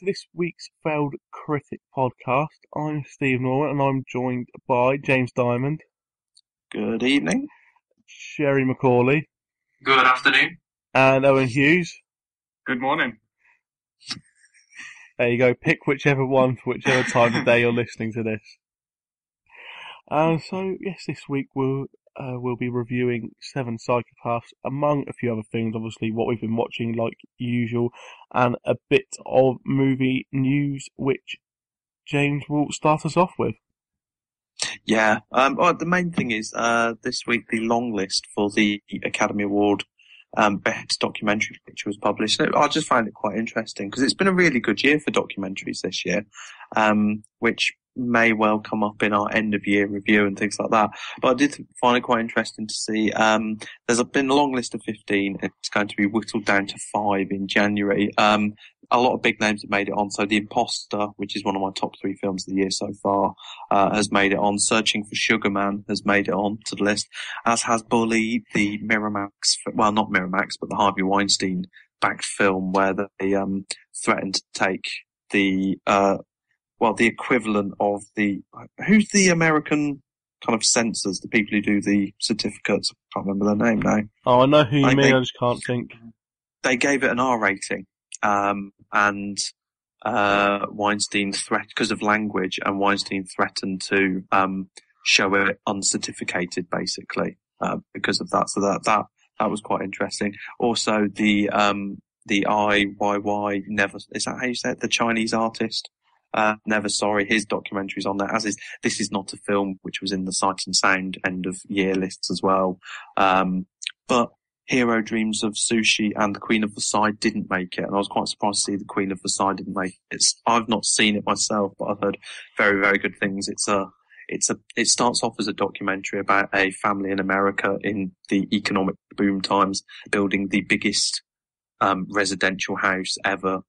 Hello to this week's Failed Critic podcast. I'm Steve Norman and I'm joined by James Diamond, Good evening. Gerry McAuley, Good afternoon. and Owen Hughes. Good morning. There you go. Pick whichever one for whichever time of day you're listening to this. Uh, so yes, this week we'll uh, we'll be reviewing Seven Psychopaths, among a few other things. Obviously, what we've been watching, like usual, and a bit of movie news, which James will start us off with. Yeah. Um, well, the main thing is uh, this week the long list for the Academy Award um, Documentary Picture was published. I just find it quite interesting because it's been a really good year for documentaries this year, um, which may well come up in our end of year review and things like that. But I did find it quite interesting to see. Um, there's been a long list of 15. It's going to be whittled down to five in January. Um, a lot of big names have made it on. So The Imposter, which is one of my top three films of the year so far, uh, has made it on. Searching for Sugar Man has made it on to the list, as has Bully, the Miramax, well, not Miramax, but the Harvey Weinstein backed film where they, um, threatened to take the, uh, well, the equivalent of the, who's the American kind of censors, the people who do the certificates? I can't remember their name now Oh, I know who you I mean. I just can't think. they gave it an R rating, um, and uh, Weinstein threat because of language, and Weinstein threatened to um, show it uncertificated, basically, uh, because of that. So that that that was quite interesting. Also, the um, the IYY never is that how you say it? The Chinese artist. Uh, Never Sorry, his documentary's on there, as is This Is Not a Film, which was in the Sight and Sound end of year lists as well. Um, but Jiro Dreams of Sushi and The Queen of Versailles didn't make it, and I was quite surprised to see The Queen of Versailles didn't make it. It's, I've not seen it myself, but I've heard very, very good things. It's a, it's a, it starts off as a documentary about a family in America in the economic boom times building the biggest um, residential house ever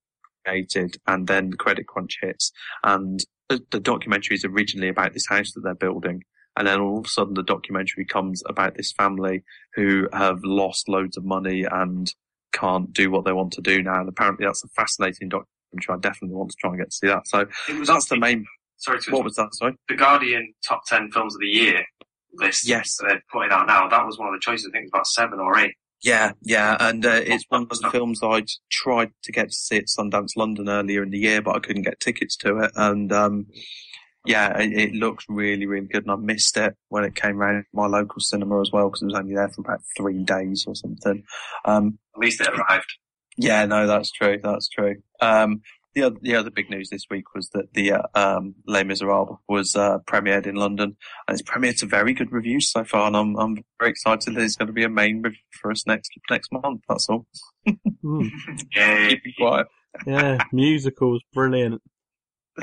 created, and then the credit crunch hits, and the, the documentary is originally about this house that they're building. And then all of a sudden the documentary comes about this family who have lost loads of money and can't do what they want to do now. And apparently that's a fascinating documentary. I definitely want to try and get to see that. So was that's the main. Sorry to What was that? Sorry. the Guardian top ten films of the year list. Yes. that they're putting out now. That was one of the choices. I think it was about seven or eight. Yeah, yeah, and uh, it's one of the films I tried to get to see at Sundance London earlier in the year, but I couldn't get tickets to it. And um, yeah, it, it looks really, really good, and I missed it when it came round my local cinema as well because it was only there for about three days or something. Um, At least it arrived. Yeah, no, that's true. That's true. Um, the other, the other big news this week was that the uh, um, Les Miserables was uh, premiered in London, and it's premiered to very good reviews so far. And I'm I'm very excited that it's going to be a main review for us next next month. That's all. Yay. Keep quiet. Yeah, musicals, brilliant.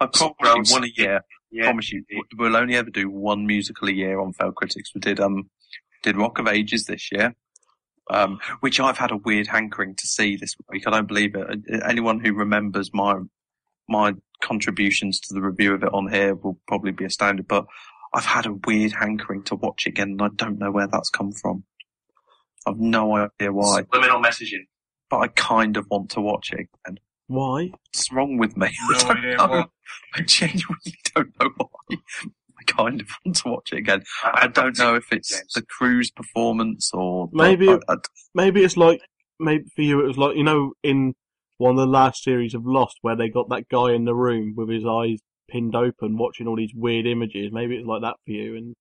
I promise one a year. Yeah. promise you, we'll only ever do one musical a year on Failed Critics. We did um did Rock of Ages this year, um, which I've had a weird hankering to see this week. I don't believe it. Uh, Anyone who remembers my my contributions to the review of it on here will probably be astounded. But I've had a weird hankering to watch it again, and I don't know where that's come from. I've no idea why, Subliminal messaging. but I kind of want to watch it again. Why? What's wrong with me? No I don't idea know. what. I genuinely don't know why. I kind of want to watch it again. I don't know if it's the Cruise's performance or Maybe- I, I- Maybe it's like maybe for you it was like you know in one of the last series of Lost where they got that guy in the room with his eyes pinned open, watching all these weird images. Maybe it's like that for you. And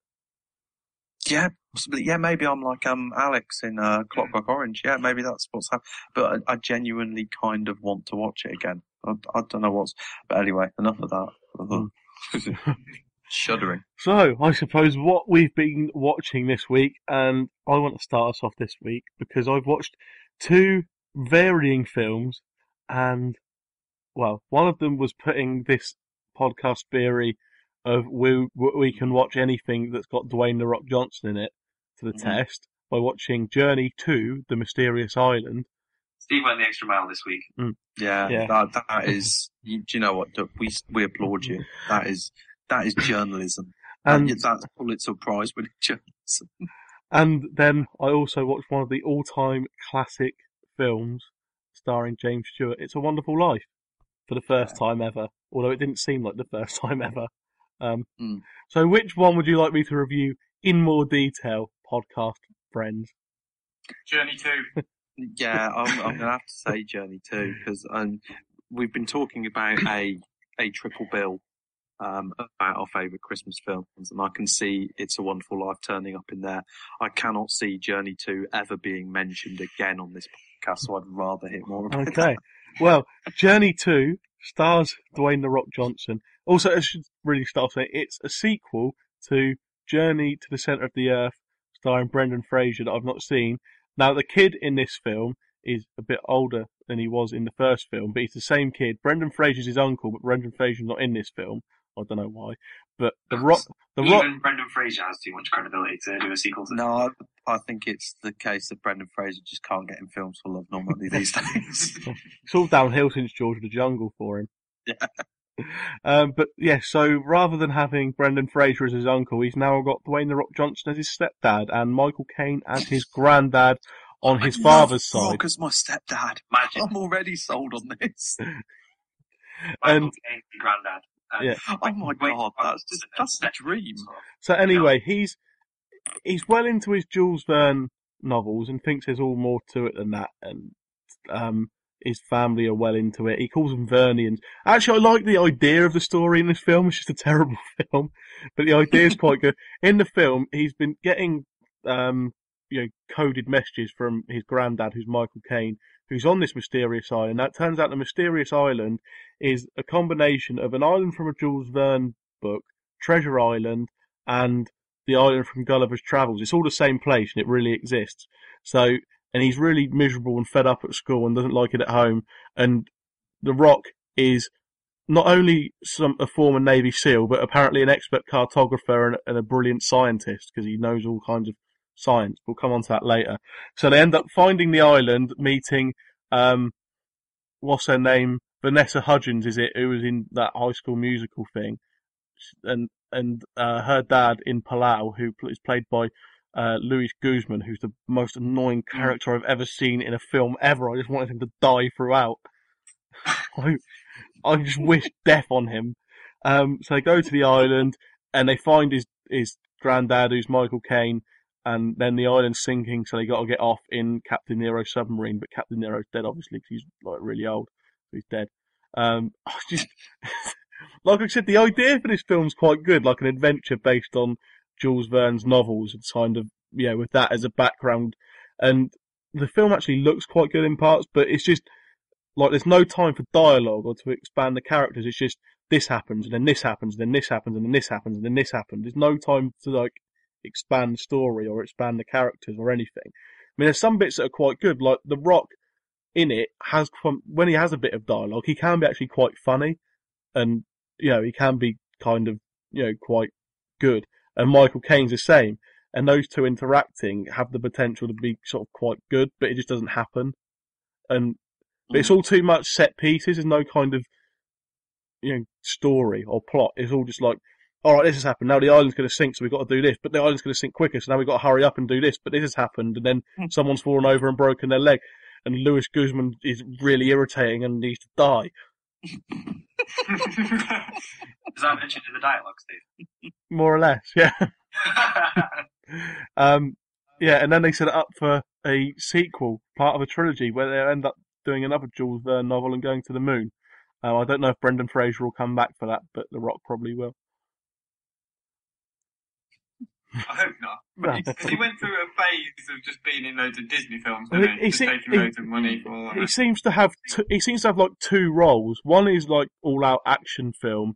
Yeah, possibly. Yeah, maybe I'm like um Alex in uh, Clockwork Orange. Yeah, maybe that's what's happened. But I, I genuinely kind of want to watch it again. I, I don't know what's. But anyway, enough of that. Shuddering. so I suppose what we've been watching this week, and I want to start us off this week because I've watched two varying films, and well, one of them was putting this podcast theory of we we can watch anything that's got Dwayne the Rock Johnson in it to the Mhm. test by watching Journey to the Mysterious Island. Steve went the extra mile this week. Yeah, Yeah. that that is. You, do you know what? Doug? We we applaud you. That is that is journalism. And And that's Pulitzer Prize winning journalism. And then I also watched one of the all-time classic films starring James Stewart. It's a Wonderful Life for the first time ever, although it didn't seem like the first time ever. Um, Mm. So, which one would you like me to review in more detail, podcast friends? Journey 2. Yeah, I'm, I'm gonna have to say Journey Two because um, we've been talking about a a triple bill um, about our favourite Christmas films, and I can see It's a Wonderful Life turning up in there. I cannot see Journey two ever being mentioned again on this podcast, so I'd rather hear more about that. Okay. well, Journey 2 stars Dwayne The Rock Johnson. Also, I should really start saying it's a sequel to Journey to the Centre of the Earth, starring Brendan Fraser, that I've not seen. Now, the kid in this film is a bit older than he was in the first film, but he's the same kid. Brendan Fraser's his uncle, but Brendan Fraser's not in this film. I don't know why. But The Rock, The Even Rock, Brendan Fraser has too much credibility to do a sequel to No, I, I think it's the case that Brendan Fraser just can't get in films for love nor money these days. it's all downhill since George of the Jungle for him. Yeah. Um, but yeah, so rather than having Brendan Fraser as his uncle, he's now got Dwayne the Rock Johnson as his stepdad and Michael Caine as his granddad on his I father's love side. Rock as my stepdad. Magic. I'm already sold on this. And- Michael Caine, Grandad. And Yeah. Oh my Wait, god, that's just that's a dream. So anyway, he's he's well into his Jules Verne novels and thinks there's all more to it than that, and um, his family are well into it. He calls them Vernians. Actually, I like the idea of the story in this film. It's just a terrible film, but the idea is quite good. In the film, he's been getting um, you know coded messages from his granddad, who's Michael Caine, who's on this mysterious island. Now, it turns out the mysterious island is a combination of an island from a Jules Verne book, Treasure Island, and the island from Gulliver's Travels. It's all the same place and it really exists. So, and he's really miserable and fed up at school and doesn't like it at home. And The Rock is not only some a former Navy SEAL, but apparently an expert cartographer and, and a brilliant scientist because he knows all kinds of science. We'll come on to that later. So they end up finding the island, meeting, um, what's her name? Vanessa Hudgens, is it? Who was in that High School Musical thing, and and uh, her dad in Palau, who is played by uh, Luis Guzman, who's the most annoying character I've ever seen in a film ever. I just wanted him to die throughout. I, I just wish death on him. Um, so they go to the island and they find his his granddad, who's Michael Caine, and then the island's sinking, so they got to get off in Captain Nemo's submarine. But Captain Nemo's dead, obviously, because he's like really old. He's dead. Um, I just like I said, the idea for this film's quite good, like an adventure based on Jules Verne's novels, and kind of you know with that as a background. And the film actually looks quite good in parts, but it's just like there's no time for dialogue or to expand the characters. It's just this happens and then this happens and then this happens and then this happens and then this happens. There's no time to like expand the story or expand the characters or anything. I mean, there's some bits that are quite good, like The Rock in it has when he has a bit of dialogue, he can be actually quite funny, and you know he can be kind of you know quite good. And Michael Caine's the same, and those two interacting have the potential to be sort of quite good, but it just doesn't happen. And but it's all too much set pieces. There's no kind of you know story or plot. It's all just like, all right, this has happened. Now the island's going to sink, so we've got to do this. But the island's going to sink quicker, so now we've got to hurry up and do this. But this has happened, and then Hmm. someone's fallen over and broken their leg. And Luis Guzman is really irritating and needs to die. Is that mentioned in the dialogue, Steve? More or less, yeah. Um, Yeah, and then they set it up for a sequel, part of a trilogy, where they end up doing another Jules Verne novel and going to the moon. Uh, I don't know if Brendan Fraser will come back for that, but The Rock probably will. I hope not. He went through a phase of just being in loads of Disney films, didn't he? he se- taking he- loads of money for He seems to have he seems to have like two roles. One is like all out action film,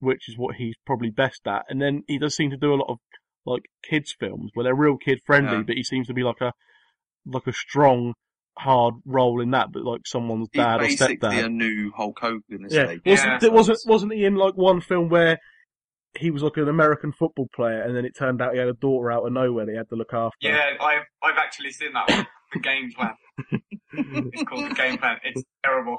which is what he's probably best at, and then he does seem to do a lot of like kids films where they're real kid friendly, Yeah. but he seems to be like a like a strong hard role in that, but like someone's dad or basically stepdad. a new Hulk Hogan, Yeah, wasn't Yeah. it wasn't wasn't he in like one film where he was like an American football player, and then it turned out he had a daughter out of nowhere that he had to look after. Yeah, I've I've actually seen that one. The game plan. It's called the game plan. It's terrible.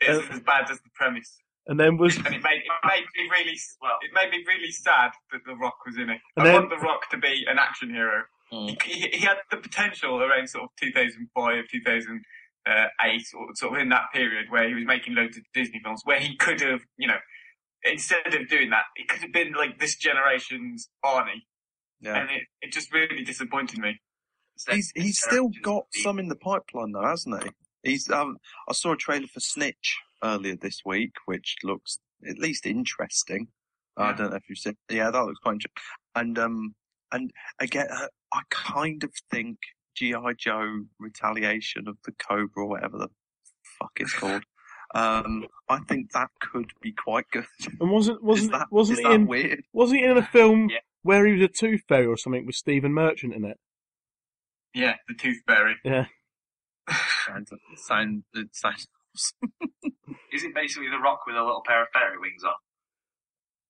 It's Uh, as bad as the premise, And then was and it made it made me really well. It made me really sad that The Rock was in it. And I then- want The Rock to be an action hero. Mm. He, he had the potential around sort of 2005, 2008, or sort of in that period where he was making loads of Disney films, where he could have, you know, instead of doing that, it could have been like this generation's Arnie, Yeah. and it, it just really disappointed me. He's he's still got some in the pipeline though, hasn't he? He's um I saw a trailer for Snitch earlier this week, which looks at least interesting. I don't know if you've seen. Yeah, that looks quite interesting. And um and again, uh, I kind of think GI Joe Retaliation of the Cobra or whatever the fuck it's called. Um, I think that could be quite good. and wasn't wasn't that, wasn't is he that in weird? wasn't he in a film Yeah. where he was a tooth fairy or something with Stephen Merchant in it? Yeah, the Tooth Fairy. Yeah. Sound, sound, it Is it basically The Rock with a little pair of fairy wings on?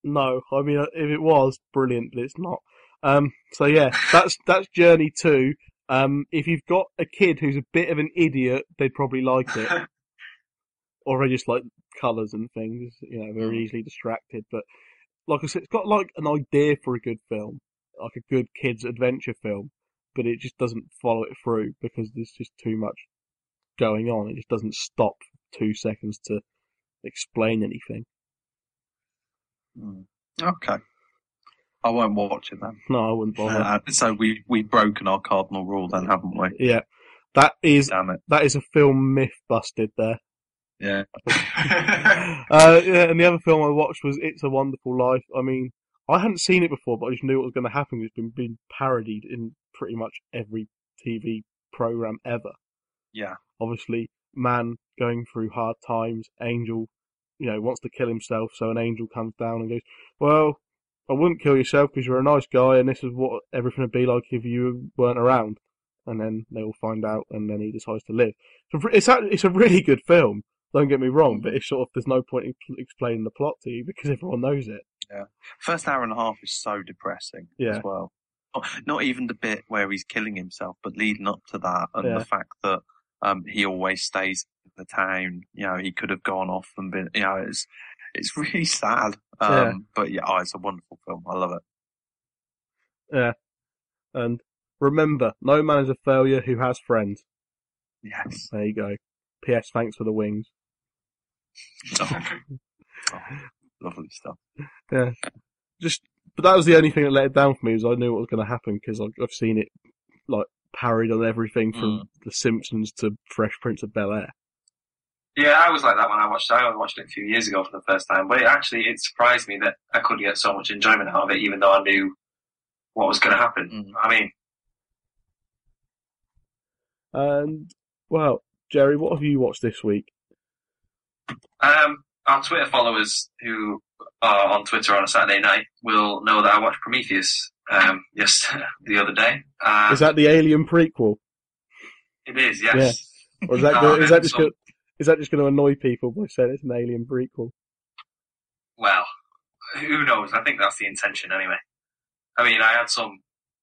No, I mean if it was brilliant, but it's not. Um, so yeah, that's that's Journey Two. Um, if you've got a kid who's a bit of an idiot, they'd probably like it, or they just like colours and things. You know, very Mm. easily distracted. But like I said, it's got like an idea for a good film, like a good kids adventure film, but it just doesn't follow it through because there's just too much going on. It just doesn't stop two seconds to explain anything. Hmm. Okay. I won't watch it then. No, I wouldn't bother. Uh, so we we've broken our cardinal rule then, haven't we? Yeah, that is Damn it. that is a film myth busted there. Yeah. Uh, yeah, and the other film I watched was It's a Wonderful Life. I mean, I hadn't seen it before, but I just knew what was going to happen. It's been been parodied in pretty much every TV program ever. Yeah. Obviously, man going through hard times, angel, you know, wants to kill himself, so an angel comes down and goes, "Well, I wouldn't kill yourself because you're a nice guy, and this is what everything would be like if you weren't around." And then they all find out, and then he decides to live. So it's a, it's a really good film. Don't get me wrong, but it's sort of there's no point in explaining the plot to you because everyone knows it. Yeah, First hour and a half is so depressing Yeah. as well. Not, not even the bit where he's killing himself, but leading up to that and Yeah. the fact that um he always stays in the town. You know, he could have gone off and been. You know, it's it's really sad. Um, Yeah. but yeah, oh, it's a wonderful film. I love it. Yeah, and remember, no man is a failure who has friends. Yes. There you go. P.S. Thanks for the wings. Oh, oh, lovely stuff. Yeah. Just, but that was the only thing that let it down for me. Was I knew what was going to happen because I've, I've seen it like parried on everything from The Simpsons to Fresh Prince of Bel Air. Yeah, I was like that when I watched it. I watched it a few years ago for the first time, but it actually it surprised me that I could get so much enjoyment out of it, even though I knew what was going to happen. Mm. I mean, And well, Gerry, what have you watched this week? um, our Twitter followers who are on Twitter on a Saturday night will know that I watched Prometheus um, yes the other day. Um, Is that the Alien prequel, it is? Yes. or is that No, is that just some- go- is that just going to annoy people by saying it's an Alien prequel? Well, who knows? I think that's the intention anyway. I mean, I had some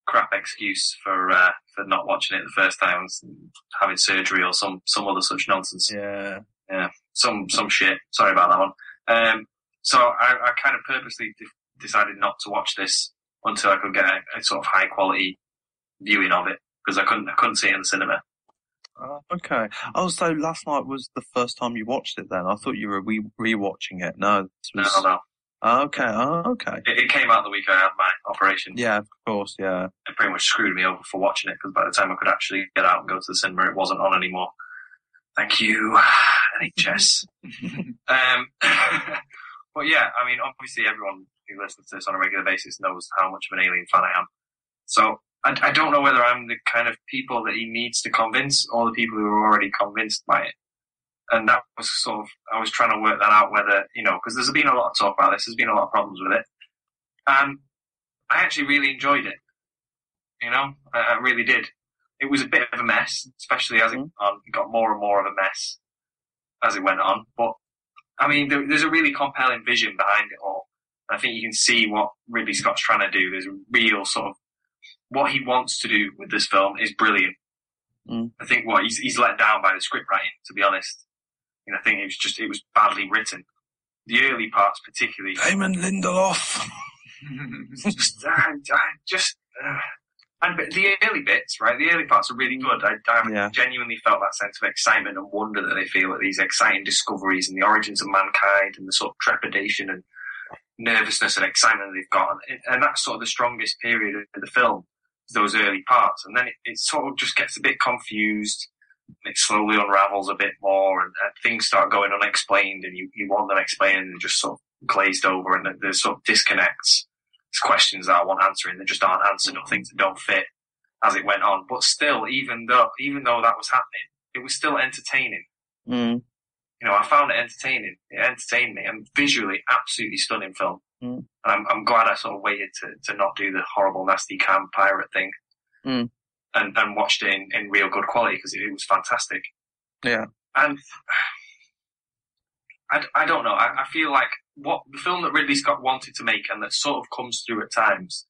crap excuse for uh, for not watching it the first time, having surgery or some some other such nonsense. Yeah. Some some shit. Sorry about that one. Um, so I, I kind of purposely de- decided not to watch this until I could get a, a sort of high quality viewing of it because I couldn't I couldn't see it in the cinema. Oh, okay. Oh, so last night was the first time you watched it then? I thought you were re- rewatching it. No, was, no, no. Okay, oh, okay. It, it came out the week I had my operation. Yeah, of course, yeah. It pretty much screwed me over for watching it because by the time I could actually get out and go to the cinema, it wasn't on anymore. Thank you, NHS. um, but yeah, I mean, obviously everyone who listens to this on a regular basis knows how much of an Alien fan I am. So I, I don't know whether I'm the kind of people that he needs to convince or the people who are already convinced by it. And that was sort of, I was trying to work that out whether, you know, because there's been a lot of talk about this, there's been a lot of problems with it. And I actually really enjoyed it. You know, I, I really did. It was a bit of a mess, especially as it mm-hmm. went on. It got more and more of a mess as it went on. But, I mean, there, there's a really compelling vision behind it all. I think you can see what Ridley Scott's trying to do. There's a real sort of what he wants to do with this film is brilliant. Mm. I think what he's, he's let down by the script writing, to be honest. And I think it was just it was badly written. The early parts, particularly, Damon Lindelof. just, uh, just uh, and the early bits, right? The early parts are really good. I, I Yeah. genuinely felt that sense of excitement and wonder that they feel at these exciting discoveries and the origins of mankind and the sort of trepidation and nervousness and excitement they've got. And, that's sort of the strongest period of the film, those early parts. And then it, it sort of just gets a bit confused. It slowly unravels a bit more and, and things start going unexplained and you, you want them explained and just sort of glazed over and there's sort of disconnects. Questions that I want answering that just aren't answered or things that don't fit as it went on. But still, even though, even though that was happening, it was still entertaining Mm. You know, I found it entertaining. It entertained me and visually absolutely stunning film. Mm. And I'm, I'm glad I sort of waited to, to not do the horrible, nasty cam pirate thing Mm. and, and watched it in, in real good quality because it, it was fantastic. Yeah. And I, I don't know. I, I feel like what the film that Ridley Scott wanted to make and that sort of comes through at times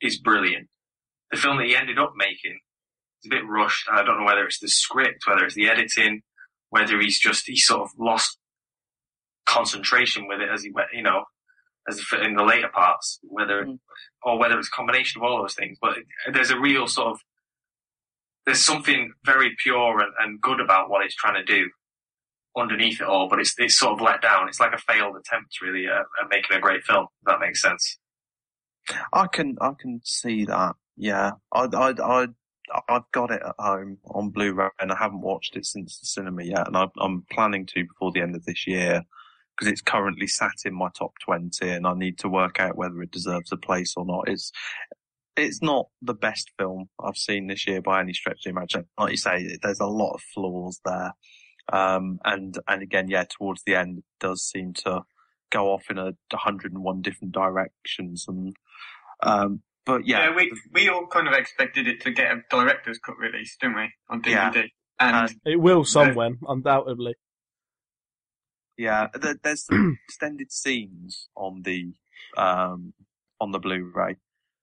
is brilliant. The film that he ended up making is a bit rushed. I don't know whether it's the script, whether it's the editing, whether he's just, he sort of lost concentration with it as he went, you know, as in the later parts, whether, Mm. or whether it's a combination of all those things. But there's a real sort of, there's something very pure and, and good about what it's trying to do underneath it all, but it's, it's sort of let down. It's like a failed attempt really at, at making a great film, if that makes sense. I can I can see that. Yeah, I I I I've got it at home on Blu-ray, and I haven't watched it since the cinema yet, and I'm planning to before the end of this year because it's currently sat in my top twenty, and I need to work out whether it deserves a place or not. It's it's not the best film I've seen this year by any stretch of the imagination. Like you say, there's a lot of flaws there, um, and and again, yeah, towards the end, it does seem to go off in a 101 different directions and um but yeah, Yeah, we we all kind of expected it to get a director's cut release, didn't we, on Yeah. DVD? And And- It will somewhere, undoubtedly. yeah there, there's some extended scenes on the um on the blu-ray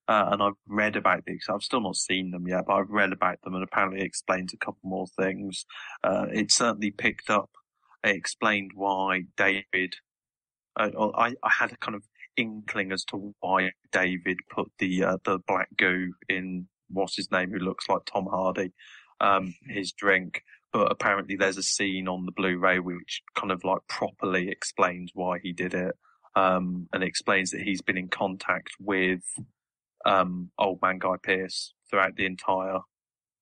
uh, and I've read about these. I've still not seen them yet, but I've read about them and apparently it explains a couple more things. Uh, it certainly picked up. It explained why David. Uh, I, I had a kind of inkling as to why David put the uh, the black goo in what's his name, who looks like Tom Hardy, um, his drink. But apparently, there's a scene on the Blu-ray which kind of like properly explains why he did it, um, and explains that he's been in contact with um, old man Guy Pearce throughout the entire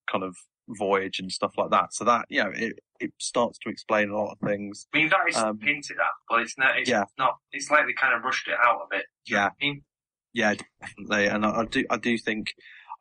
kind of voyage and stuff like that. So that you know, it it starts to explain a lot of things. I mean, that is Um, hinted at, but it's not, it's yeah. not, it's like they kind of rushed it out a bit. Do you know Yeah. I mean? Yeah, definitely. And I, I do, I do think,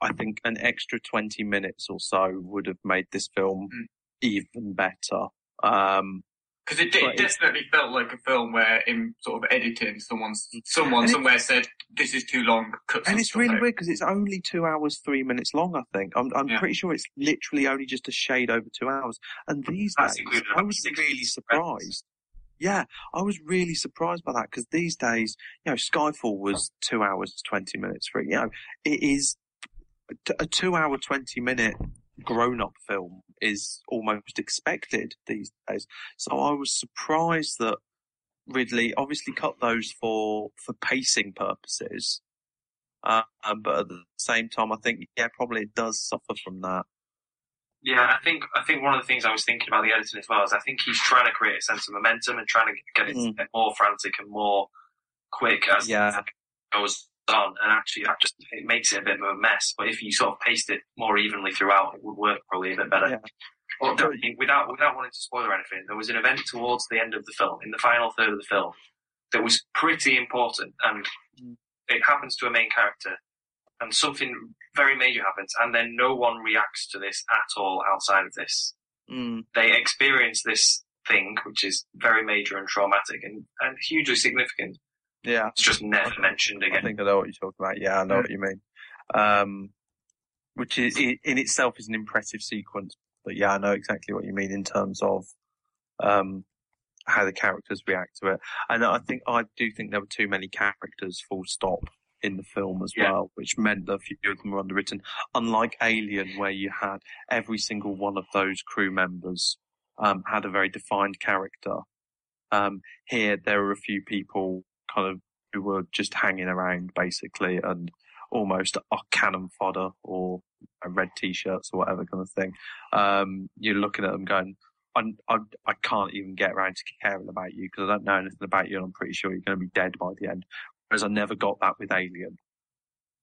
I think an extra 20 minutes or so would have made this film Mm. even better. Um, because it, it definitely felt like a film where, in sort of editing, someone's someone somewhere said, "This is too long." And it's really out." weird because it's only two hours, three minutes long, I think. I'm, I'm Yeah. pretty sure it's literally only just a shade over two hours. And these That's days, I was really surprised. Yeah, I was really surprised by that because these days, you know, Skyfall was two hours, 20 minutes for it. You know, it is a two hour, 20 minute grown up film is almost expected these days. So I was surprised that Ridley obviously cut those for, for pacing purposes. Uh, but at the same time, I think, yeah, probably it does suffer from that. Yeah, I think I think one of the things I was thinking about the editing as well is I think he's trying to create a sense of momentum and trying to get it Mm. more frantic and more quick as Yeah. it goes on, and actually that just it makes it a bit of a mess. But if you sort of paste it more evenly throughout, it would work probably a bit better. Yeah. But I mean, without without wanting to spoil anything, there was an event towards the end of the film, in the final third of the film, that was pretty important, and it happens to a main character, and something very major happens, and then no one reacts to this at all outside of this. Mm, They experience this thing, which is very major and traumatic and, and hugely significant. Yeah. It's just never mentioned again. I think I know what you're talking about. Yeah, I know what you mean. Um, which is in itself is an impressive sequence. But yeah, I know exactly what you mean in terms of um, how the characters react to it. And I think I do think there were too many characters, full stop, in the film as Yeah. well, which meant that a few of them were underwritten. Unlike Alien, where you had every single one of those crew members um, had a very defined character. Um, here, there are a few people kind of who were just hanging around basically and almost are cannon fodder or red t-shirts or whatever kind of thing. Um, you're looking at them going, I, I, I can't even get around to caring about you because I don't know anything about you and I'm pretty sure you're going to be dead by the end. Whereas I never got that with Alien.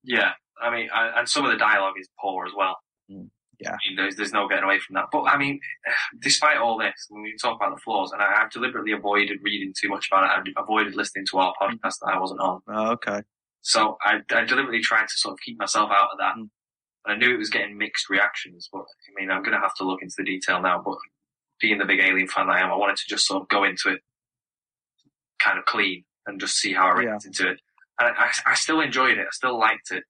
Yeah, I mean, I, and some of the dialogue is poor as well. Mm, yeah. I mean, there's there's no getting away from that. But I mean, despite all this, when we talk about the flaws, and I, I've deliberately avoided reading too much about it. I avoided listening to our podcast that I wasn't on. Oh, okay. So I, I deliberately tried to sort of keep myself out of that. Mm. And I knew it was getting mixed reactions, but I mean, I'm going to have to look into the detail now. But being the big alien fan I am, I wanted to just sort of go into it kind of clean and just see how I Yeah. reacted to it. And I, I still enjoyed it. I still liked it.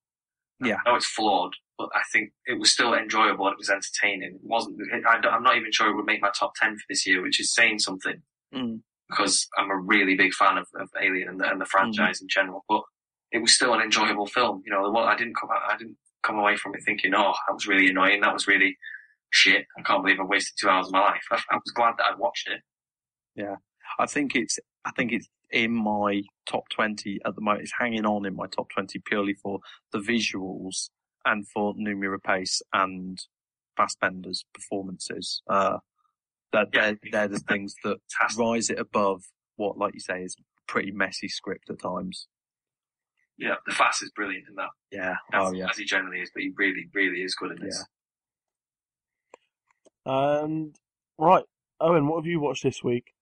Yeah. I know it's flawed, but I think it was still enjoyable and it was entertaining. It wasn't, I, I'm not even sure it would make my top 10 for this year, which is saying something Mm. because I'm a really big fan of, of Alien and the, and the franchise in general. But it was still an enjoyable film. You know, what I didn't come out, I didn't come away from it thinking, oh, that was really annoying. That was really shit. I can't believe I wasted two hours of my life. I, I was glad that I'd watched it. Yeah, I think it's I think it's in my top twenty at the moment. It's hanging on in my top twenty purely for the visuals and for Noomi Rapace and Fassbender's performances. Uh, that Yeah. they're, they're the things that rise it above what, like you say, is a pretty messy script at times. Yeah, the Fast is brilliant in that. Yeah. As, Oh yeah. as he generally is, but he really, really is good in this. And right, Owen, what have you watched this week?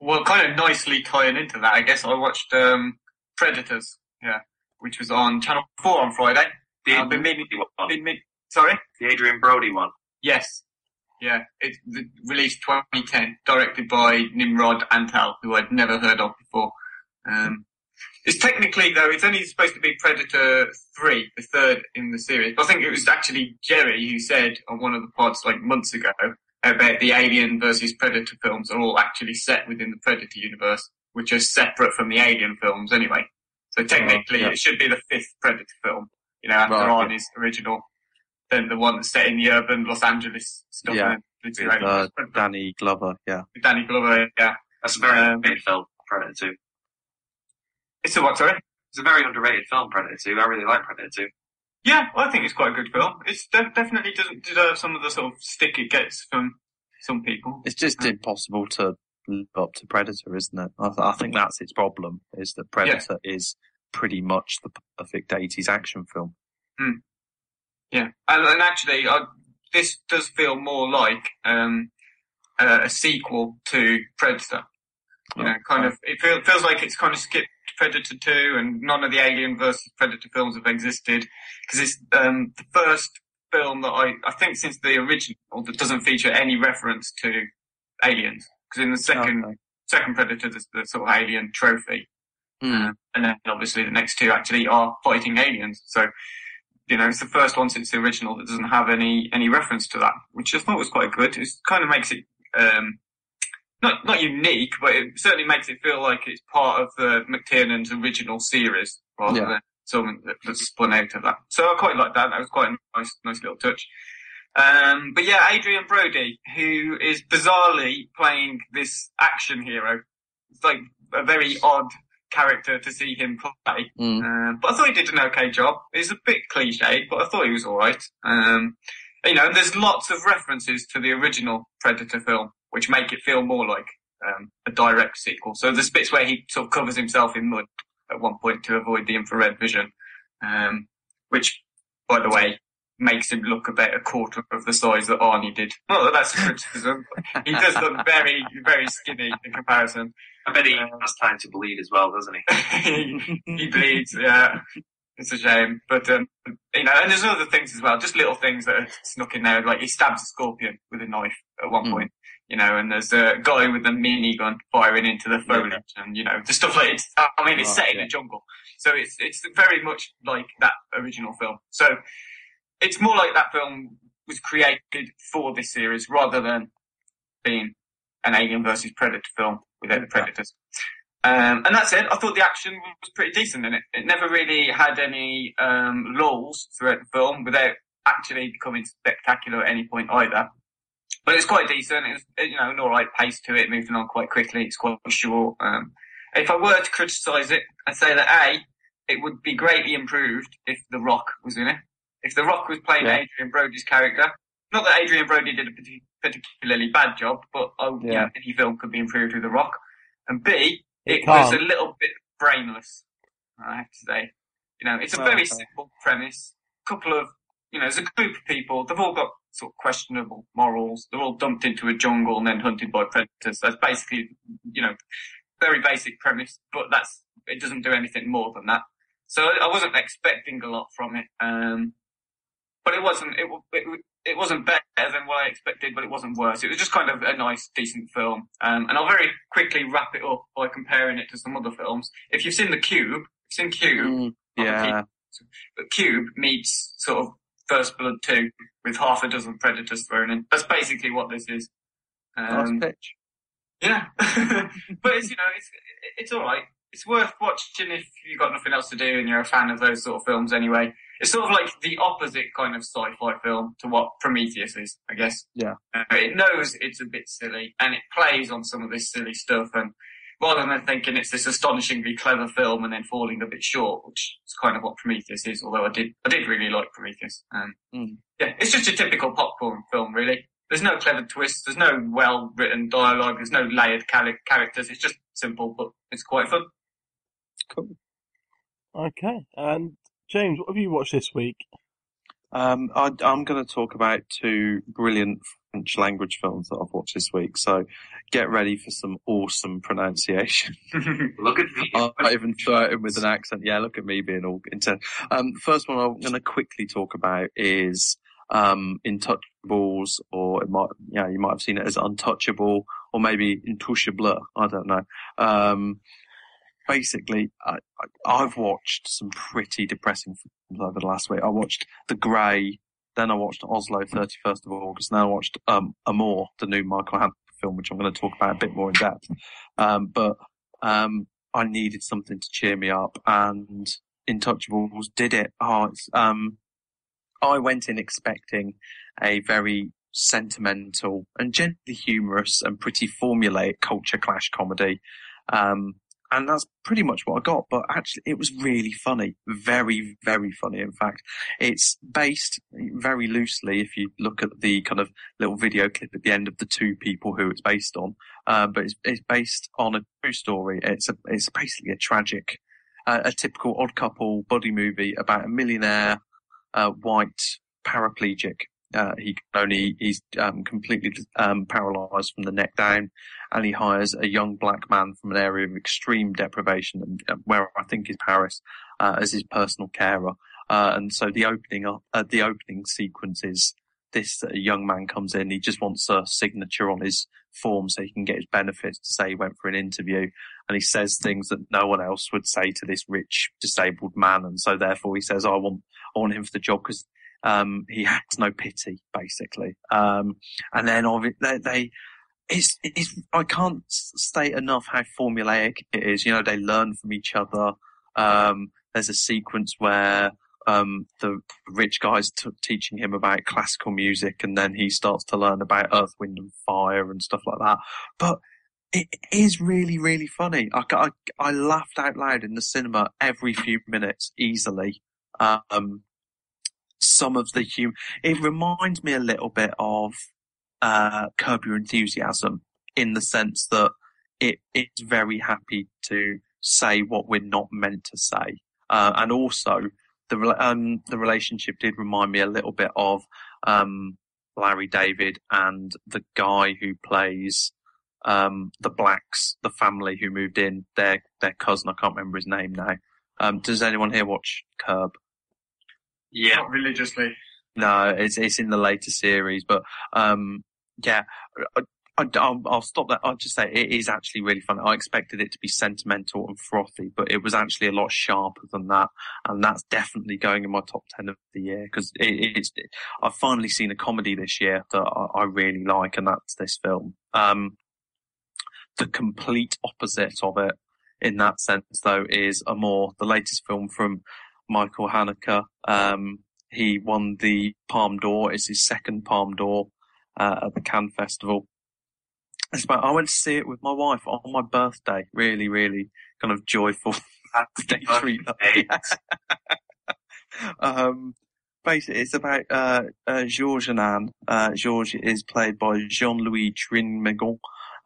Well, kind of nicely tying into that, I guess I watched um, Predators, yeah, which was on Channel 4 on Friday. The, I've been one. sorry? the Adrien Brody one. Yes. Yeah, it's the, released 2010, directed by Nimrod Antal, who I'd never heard of before. Um, it's technically, though, it's only supposed to be Predator 3, the third in the series. But I think it was actually Gerry who said on one of the pods like months ago about the Alien versus Predator films are all actually set within the Predator universe, which are separate from the Alien films anyway. So technically, yeah. it should be the fifth Predator film, you know, after Right, Arnie's original than the one that's set in the urban Los Angeles stuff. Yeah. and the With, uh, aliens. But- but Danny Glover. Yeah. with Danny Glover, yeah. That's a very Um, underrated film, Predator 2. It's a what, sorry? It's a very underrated film, Predator 2. I really like Predator 2. Yeah, I think it's quite a good film. It de- definitely doesn't deserve some of the sort of stick it gets from some people. It's just impossible to live up to Predator, isn't it? I, th- I think that's its problem, is that Predator is pretty much the perfect 80s action film. Yeah, and, and actually, I, this does feel more like um, uh, a sequel to Predator. You know, kind of. It feel, feels like it's kind of skipped Predator Two, and none of the Alien versus Predator films have existed because it's um, the first film that I I think since the original that doesn't feature any reference to aliens. Because in the second Okay. second Predator, there's the sort of alien trophy, Mm. and then obviously the next two actually are fighting aliens. So, you know, it's the first one since the original that doesn't have any any reference to that, which I thought was quite good. It kind of makes it um, not not unique, but it certainly makes it feel like it's part of the McTiernan's original series rather Yeah. than something that, that's spun out of that. So I quite like that. That was quite a nice nice little touch. Um, but yeah, Adrien Brody, who is bizarrely playing this action hero. It's like a very odd character to see him play. Mm. Um, but I thought he did an okay job. It's a bit cliched, but I thought he was alright. Um, you know, there's lots of references to the original Predator film, which make it feel more like um, a direct sequel. So there's bits where he sort of covers himself in mud at one point to avoid the infrared vision, um, which, by the way, makes him look about a quarter of the size that Arnie did. Not that that's a criticism. he does look very, very skinny in comparison. I bet he has time to bleed as well, doesn't he? he, he bleeds, yeah. It's a shame. But, um, you know, and there's other things as well, just little things that are snuck in there. Like he stabs a scorpion with a knife at one Mm. point, you know, and there's a guy with a minigun firing into the foliage and, you know, the stuff like it's, I mean, it's Right, set in yeah. a jungle. So it's, it's very much like that original film. So it's more like that film was created for this series rather than being an Alien versus Predator film without the Predators. Um, and that's it. I thought the action was pretty decent in it. It never really had any um, lulls throughout the film without actually becoming spectacular at any point either. But it's quite decent. It's you know, an alright pace to it, moving on quite quickly. It's quite short. Um, if I were to criticise it, I'd say that A, it would be greatly improved if The Rock was in it. If The Rock was playing Yeah. Adrien Brody's character, not that Adrian Brody did a particularly bad job, but oh, yeah. Yeah. any film could be improved with The Rock. And B, It it was a little bit brainless. I have to say, you know, it's a Well, very okay. simple premise. A Couple of, you know, there's a group of people. They've all got sort of questionable morals. They're all dumped into a jungle and then hunted by predators. That's basically, you know, very basic premise. But that's it doesn't do anything more than that. So I wasn't expecting a lot from it. Um, but it wasn't. It, it it wasn't better than what I expected, but it wasn't worse. It was just kind of a nice, decent film. Um, and I'll very quickly wrap it up by comparing it to some other films. If you've seen The Cube, if you've seen Cube, Mm, yeah. but Cube meets sort of First Blood 2 with half a dozen predators thrown in. That's basically what this is. Um, pitch. yeah. but it's, you know, it's, it's alright. It's worth watching if you've got nothing else to do and you're a fan of those sort of films anyway. It's sort of like the opposite kind of sci-fi film to what Prometheus is, I guess. Yeah. Uh, it knows it's a bit silly and it plays on some of this silly stuff and rather than thinking it's this astonishingly clever film and then falling a bit short, which is kind of what Prometheus is, although I did, I did really like Prometheus. Um, Mm. yeah, it's just a typical popcorn film, really. There's no clever twists. There's no well-written dialogue. There's no layered char- characters. It's just simple, but it's quite fun. Cool. Okay. And James, what have you watched this week? Um, I, I'm going to talk about two brilliant French language films that I've watched this week. So get ready for some awesome pronunciation. Look at me. I'll not even throw it in with an accent. Yeah, look at me being all intense. Um, the first one I'm going to quickly talk about is um, Intouchables, or it might, yeah, you might have seen it as Untouchable, or maybe Intouchable. I don't know. Um, basically, I, I've watched some pretty depressing films over the last week. I watched The Grey, then I watched Oslo 31st of August, now I watched um, Amour, the new Michael Haneke film, which I'm going to talk about a bit more in depth. Um, but um, I needed something to cheer me up, and Intouchables did it. Oh, um, I went in expecting a very sentimental and gently humorous and pretty formulaic culture clash comedy. Um, and that's pretty much what I got. But actually, it was really funny, very, very funny. In fact, it's based very loosely. If you look at the kind of little video clip at the end of the two people who it's based on, uh, but it's, it's based on a true story. It's a, it's basically a tragic, uh, a typical odd couple buddy movie about a millionaire, uh, white paraplegic. Uh, he only, he's, um, completely, um, paralyzed from the neck down and he hires a young black man from an area of extreme deprivation, uh, where I think is Paris, uh, as his personal carer. Uh, and so the opening up, uh, the opening sequence is this uh, young man comes in. He just wants a signature on his form so he can get his benefits to say he went for an interview. And he says things that no one else would say to this rich disabled man. And so therefore he says, I want, I want him for the job because um, he has no pity, basically. Um, and then they, they it's, it's, I can't state enough how formulaic it is. You know, they learn from each other. Um, there's a sequence where, um, the rich guy's t- teaching him about classical music and then he starts to learn about earth, wind and fire and stuff like that. But it is really, really funny. I, I, I laughed out loud in the cinema every few minutes easily. Um, some of the humor, it reminds me a little bit of, uh, Curb Your Enthusiasm in the sense that it it's very happy to say what we're not meant to say, uh, and also the um, the relationship did remind me a little bit of um, Larry David and the guy who plays um, the blacks, the family who moved in, their their cousin. I can't remember his name now. Um, does anyone here watch Curb? Yeah, Not religiously. No, it's it's in the later series, but um, yeah, I, will I'll stop that. I'll just say it is actually really fun. I expected it to be sentimental and frothy, but it was actually a lot sharper than that, and that's definitely going in my top ten of the year because it, it's. I've finally seen a comedy this year that I, I really like, and that's this film. Um, the complete opposite of it in that sense, though, is a more the latest film from Michael Haneke. Um, he won the Palme d'Or. It's his second Palme d'Or uh, at the Cannes Festival. It's about, I went to see it with my wife on my birthday. Really, really kind of joyful um, basically, it's about uh, uh, Georges and Anne. Uh, Georges is played by Jean-Louis Trintignant,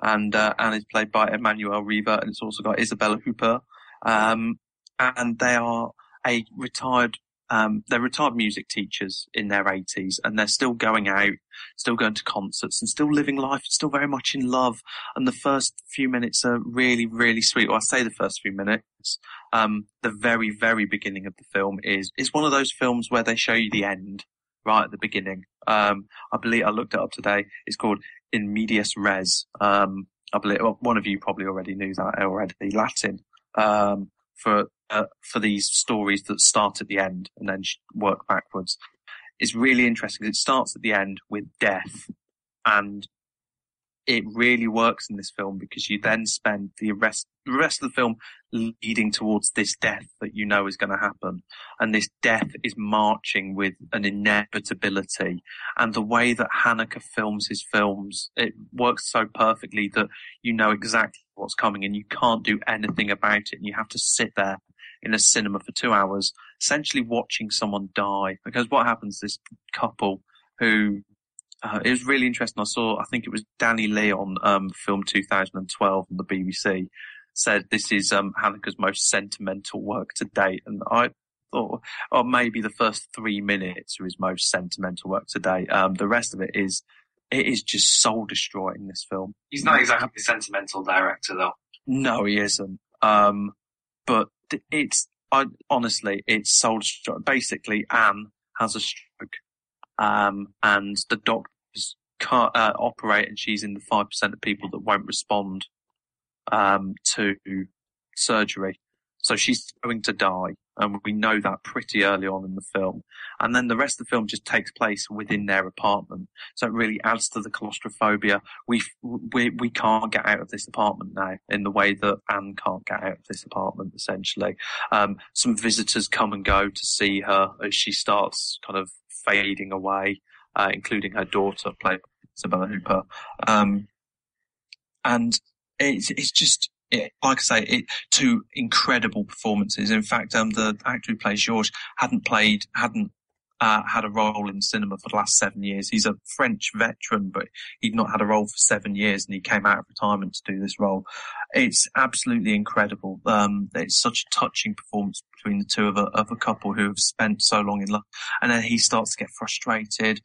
and uh, Anne is played by Emmanuelle Riva, and it's also got Isabella Huppert. Um, and they are a retired um, they're retired music teachers in their 80s and they're still going out, still going to concerts and still living life, still very much in love. And the first few minutes are really, really sweet. Well, I say the first few minutes. Um, the very, very beginning of the film is, is one of those films where they show you the end right at the beginning. Um, I believe I looked it up today. It's called In Medias Res. Um, I believe well, one of you probably already knew that already. The Latin um, for uh, for these stories that start at the end and then work backwards. is really interesting it starts at the end with death, and it really works in this film because you then spend the rest the rest of the film leading towards this death that you know is going to happen. And this death is marching with an inevitability. And the way that Haneke films his films, it works so perfectly that you know exactly what's coming and you can't do anything about it. And you have to sit there in a cinema for two hours, essentially watching someone die. Because what happens, this couple who uh, it was really interesting. I saw, I think it was Danny Leigh on um, film 2012 on the BBC said this is um, Haneke's most sentimental work to date, and I thought, or maybe the first three minutes are his most sentimental work to date. Um, the rest of it is, it is just soul destroying. This film. He's not exactly a sentimental director, though. No, he isn't. Um, but it's, I honestly, it's destroying. Basically, Anne has a stroke, um, and the doctors can't uh, operate, and she's in the five percent of people that won't respond um, to surgery. So she's going to die, and we know that pretty early on in the film. And then the rest of the film just takes place within their apartment, so it really adds to the claustrophobia. We we we can't get out of this apartment now in the way that Anne can't get out of this apartment. Essentially, um, some visitors come and go to see her as she starts kind of fading away, uh, including her daughter, played by Isabella Huppert. Um, and it's it's just like I say, it, two incredible performances. In fact, um, the actor who plays George hadn't played, hadn't uh, had a role in cinema for the last seven years. He's a French veteran, but he'd not had a role for seven years, and he came out of retirement to do this role. It's absolutely incredible. Um, it's such a touching performance between the two of a, of a couple who have spent so long in love, and then he starts to get frustrated.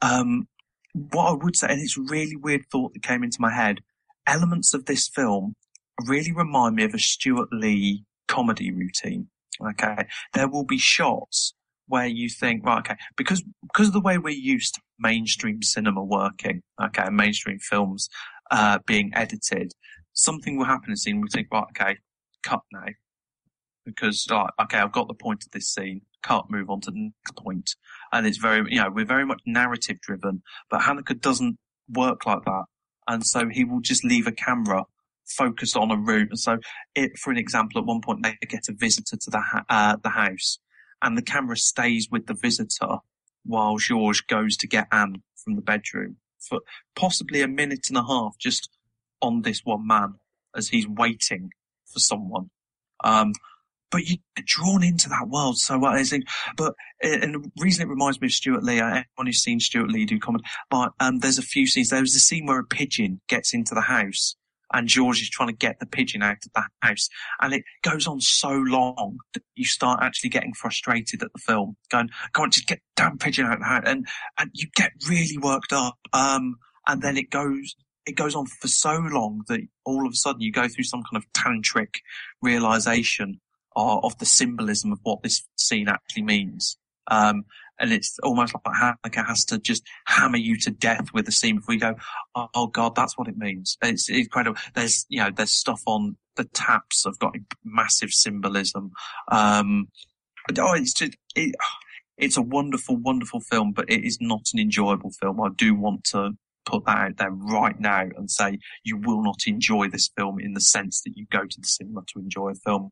Um, what I would say, and it's a really weird thought that came into my head elements of this film really remind me of a Stewart Lee comedy routine. Okay. There will be shots where you think, right, okay, because, because of the way we're used to mainstream cinema working, okay, and mainstream films, uh, being edited, something will happen in a scene. We think, right, okay, cut now. Because, like, okay, I've got the point of this scene. Can't move on to the next point. And it's very, you know, we're very much narrative driven, but Haneke doesn't work like that and so he will just leave a camera focused on a room. So, it, for an example, at one point they get a visitor to the ha- uh, the house, and the camera stays with the visitor while Georges goes to get Anne from the bedroom for possibly a minute and a half, just on this one man as he's waiting for someone. Um, but you get drawn into that world so well. But and the reason it reminds me of Stewart Lee, uh, anyone who's seen Stewart Lee do comedy, but um, there's a few scenes. There was a scene where a pigeon gets into the house and George is trying to get the pigeon out of the house. And it goes on so long that you start actually getting frustrated at the film, going, come on, just get the damn pigeon out of the house. And, and you get really worked up. Um, and then it goes, it goes on for so long that all of a sudden you go through some kind of tantric realization of, of the symbolism of what this scene actually means. Um, and it's almost like Haneke has to just hammer you to death with the scene before you go, oh, oh, God, that's what it means. It's incredible. There's, you know, there's stuff on the taps I've got massive symbolism. Um, oh, it's just, it, it's a wonderful, wonderful film, but it is not an enjoyable film. I do want to put that out there right now and say you will not enjoy this film in the sense that you go to the cinema to enjoy a film.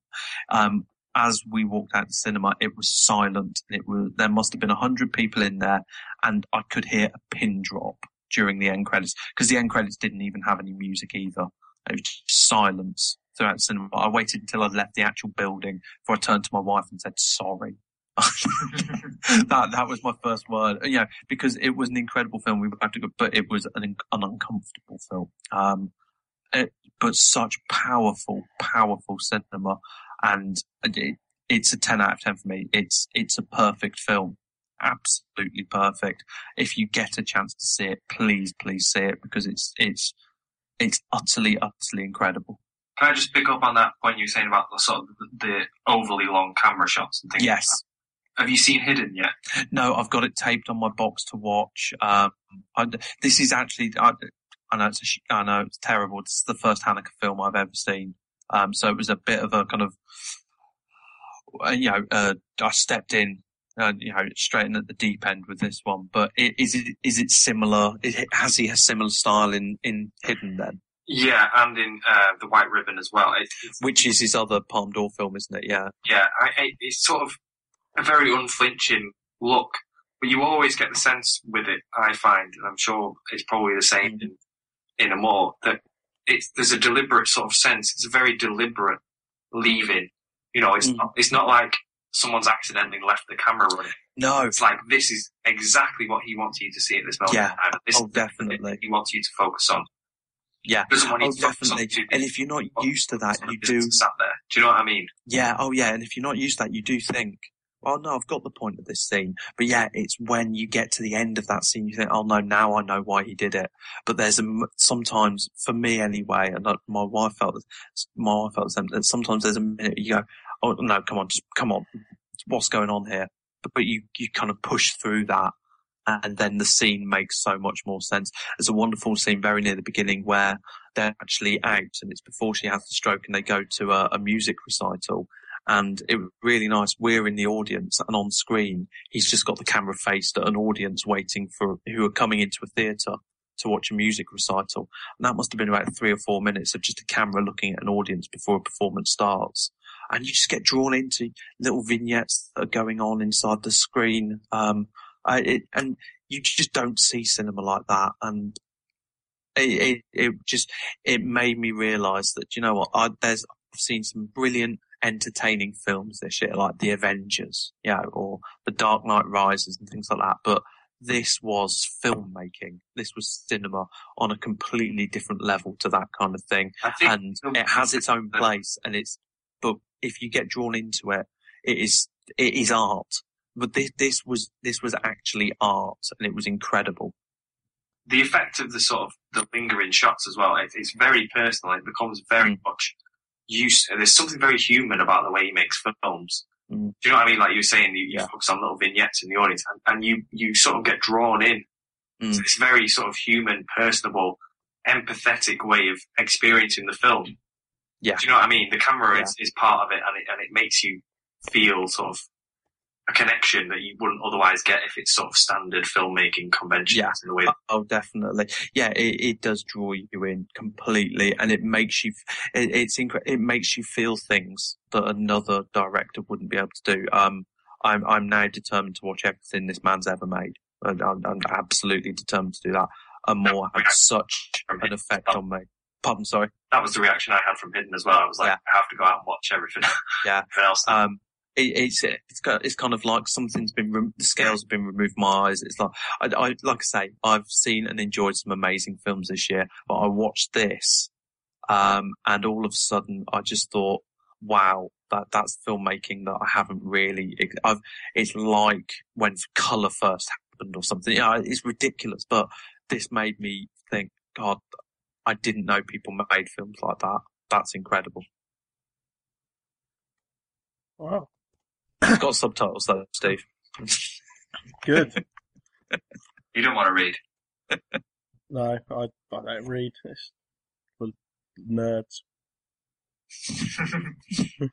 Um, as we walked out the cinema, it was silent. It was there must have been a hundred people in there, and I could hear a pin drop during the end credits because the end credits didn't even have any music either. It was just silence throughout the cinema. I waited until I left the actual building before I turned to my wife and said sorry. that that was my first word. You know, because it was an incredible film. We have to go, but it was an, an uncomfortable film. Um, it, but such powerful, powerful cinema and it, it's a 10 out of 10 for me. It's, it's a perfect film. Absolutely perfect. If you get a chance to see it, please, please see it because it's, it's, it's utterly, utterly incredible. Can I just pick up on that point you were saying about the sort of the overly long camera shots and things? Yes. Like Have you seen Hidden yet? No, I've got it taped on my box to watch. Um, I, this is actually, I, I know it's, a, I know it's terrible. This is the first Haneke film I've ever seen. Um, so it was a bit of a kind of, uh, you know, uh, I stepped in, uh, you know, straight in at the deep end with this one. But is it is it similar? It, has he a similar style in in Hidden then? Yeah, and in uh, the White Ribbon as well. It, Which is his other Palme d'Or film, isn't it? Yeah. Yeah, I, I, it's sort of a very unflinching look, but you always get the sense with it. I find, and I'm sure it's probably the same mm. in in more that it's there's a deliberate sort of sense. It's a very deliberate leaving. You know, it's mm. not it's not like someone's accidentally left the camera running. No, it's like this is exactly what he wants you to see at this moment. Yeah, this oh, definitely. He wants you to focus on. Yeah, oh, definitely. and if you're not used to that, you do. Sat there. Do you know what I mean? Yeah. Oh, yeah. And if you're not used to that, you do think, oh no, I've got the point of this scene. But yeah, it's when you get to the end of that scene, you think, oh no, now I know why he did it. But there's a, sometimes, for me anyway, and my wife felt, my wife felt that sometimes there's a minute you go, oh no, come on, just come on. What's going on here? But, but you, you kind of push through that. And then the scene makes so much more sense. There's a wonderful scene very near the beginning where they're actually out and it's before she has the stroke and they go to a, a music recital and it was really nice. We're in the audience and on screen, he's just got the camera faced at an audience waiting for who are coming into a theatre to watch a music recital. And that must have been about three or four minutes of just a camera looking at an audience before a performance starts. And you just get drawn into little vignettes that are going on inside the screen. Um, I, it, and you just don't see cinema like that. And it, it, it just, it made me realize that, you know what, I, there's, I've seen some brilliant entertaining films this year, like The Avengers, yeah, or The Dark Knight Rises and things like that. But this was filmmaking. This was cinema on a completely different level to that kind of thing. And it has its own place and it's, but if you get drawn into it, it is, it is art. But this, this was, this was actually art and it was incredible. The effect of the sort of the lingering shots as well, it, it's very personal. It becomes very mm. much use. There's something very human about the way he makes films. Mm. Do you know what I mean? Like you were saying, you, you yeah. focus on little vignettes in the audience, and, and you you sort of get drawn in. Mm. So it's very sort of human, personable, empathetic way of experiencing the film. Yeah. Do you know what I mean? The camera yeah. is, is part of it, and it and it makes you feel sort of a connection that you wouldn't otherwise get if it's sort of standard filmmaking conventions yeah. in a way. Oh, definitely. Yeah, it, it does draw you in completely and it makes you, it, it's incre- it makes you feel things that another director wouldn't be able to do. Um, I'm, I'm now determined to watch everything this man's ever made. I'm, I'm absolutely determined to do that. Amour had such an effect on me. Pardon, sorry. That was the reaction I had from Hidden as well. I was like, yeah. I have to go out and watch everything. Yeah. everything else. Um, it, it's it's it's kind of like something's been the scales have been removed from my eyes. It's like I, I like I say I've seen and enjoyed some amazing films this year, but I watched this Um, and all of a sudden, I just thought, wow, that that's filmmaking that I haven't really. I've, it's like when color first happened or something. Yeah, it's ridiculous, but this made me think, God, I didn't know people made films like that. That's incredible. Wow. It's got subtitles though, Steve. Good. You don't want to read. No, I, I don't read. It's for nerds.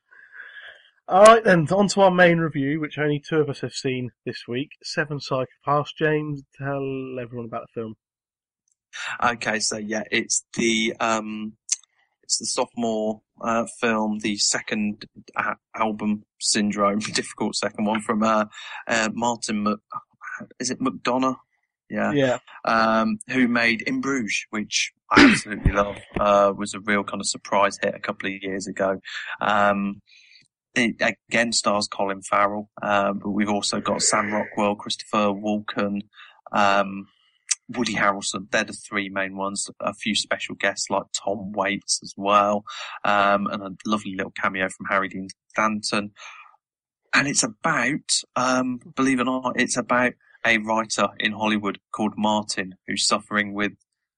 All right, then, on to our main review, which only two of us have seen this week Seven Psychopaths. James, tell everyone about the film. Okay, so yeah, it's the um, it's the sophomore uh, film, the second a- album syndrome, difficult second one from uh, uh, Martin. Mc- is it McDonough? Yeah. Yeah. Um, who made In Bruges, which I absolutely love. Uh, was a real kind of surprise hit a couple of years ago. Um, it again stars Colin Farrell, um, but we've also got Sam Rockwell, Christopher Walken, um, Woody Harrelson. They're the three main ones. A few special guests like Tom Waits as well, um, and a lovely little cameo from Harry Dean Stanton. And it's about, um, believe it or not, it's about a writer in Hollywood called Martin who's suffering with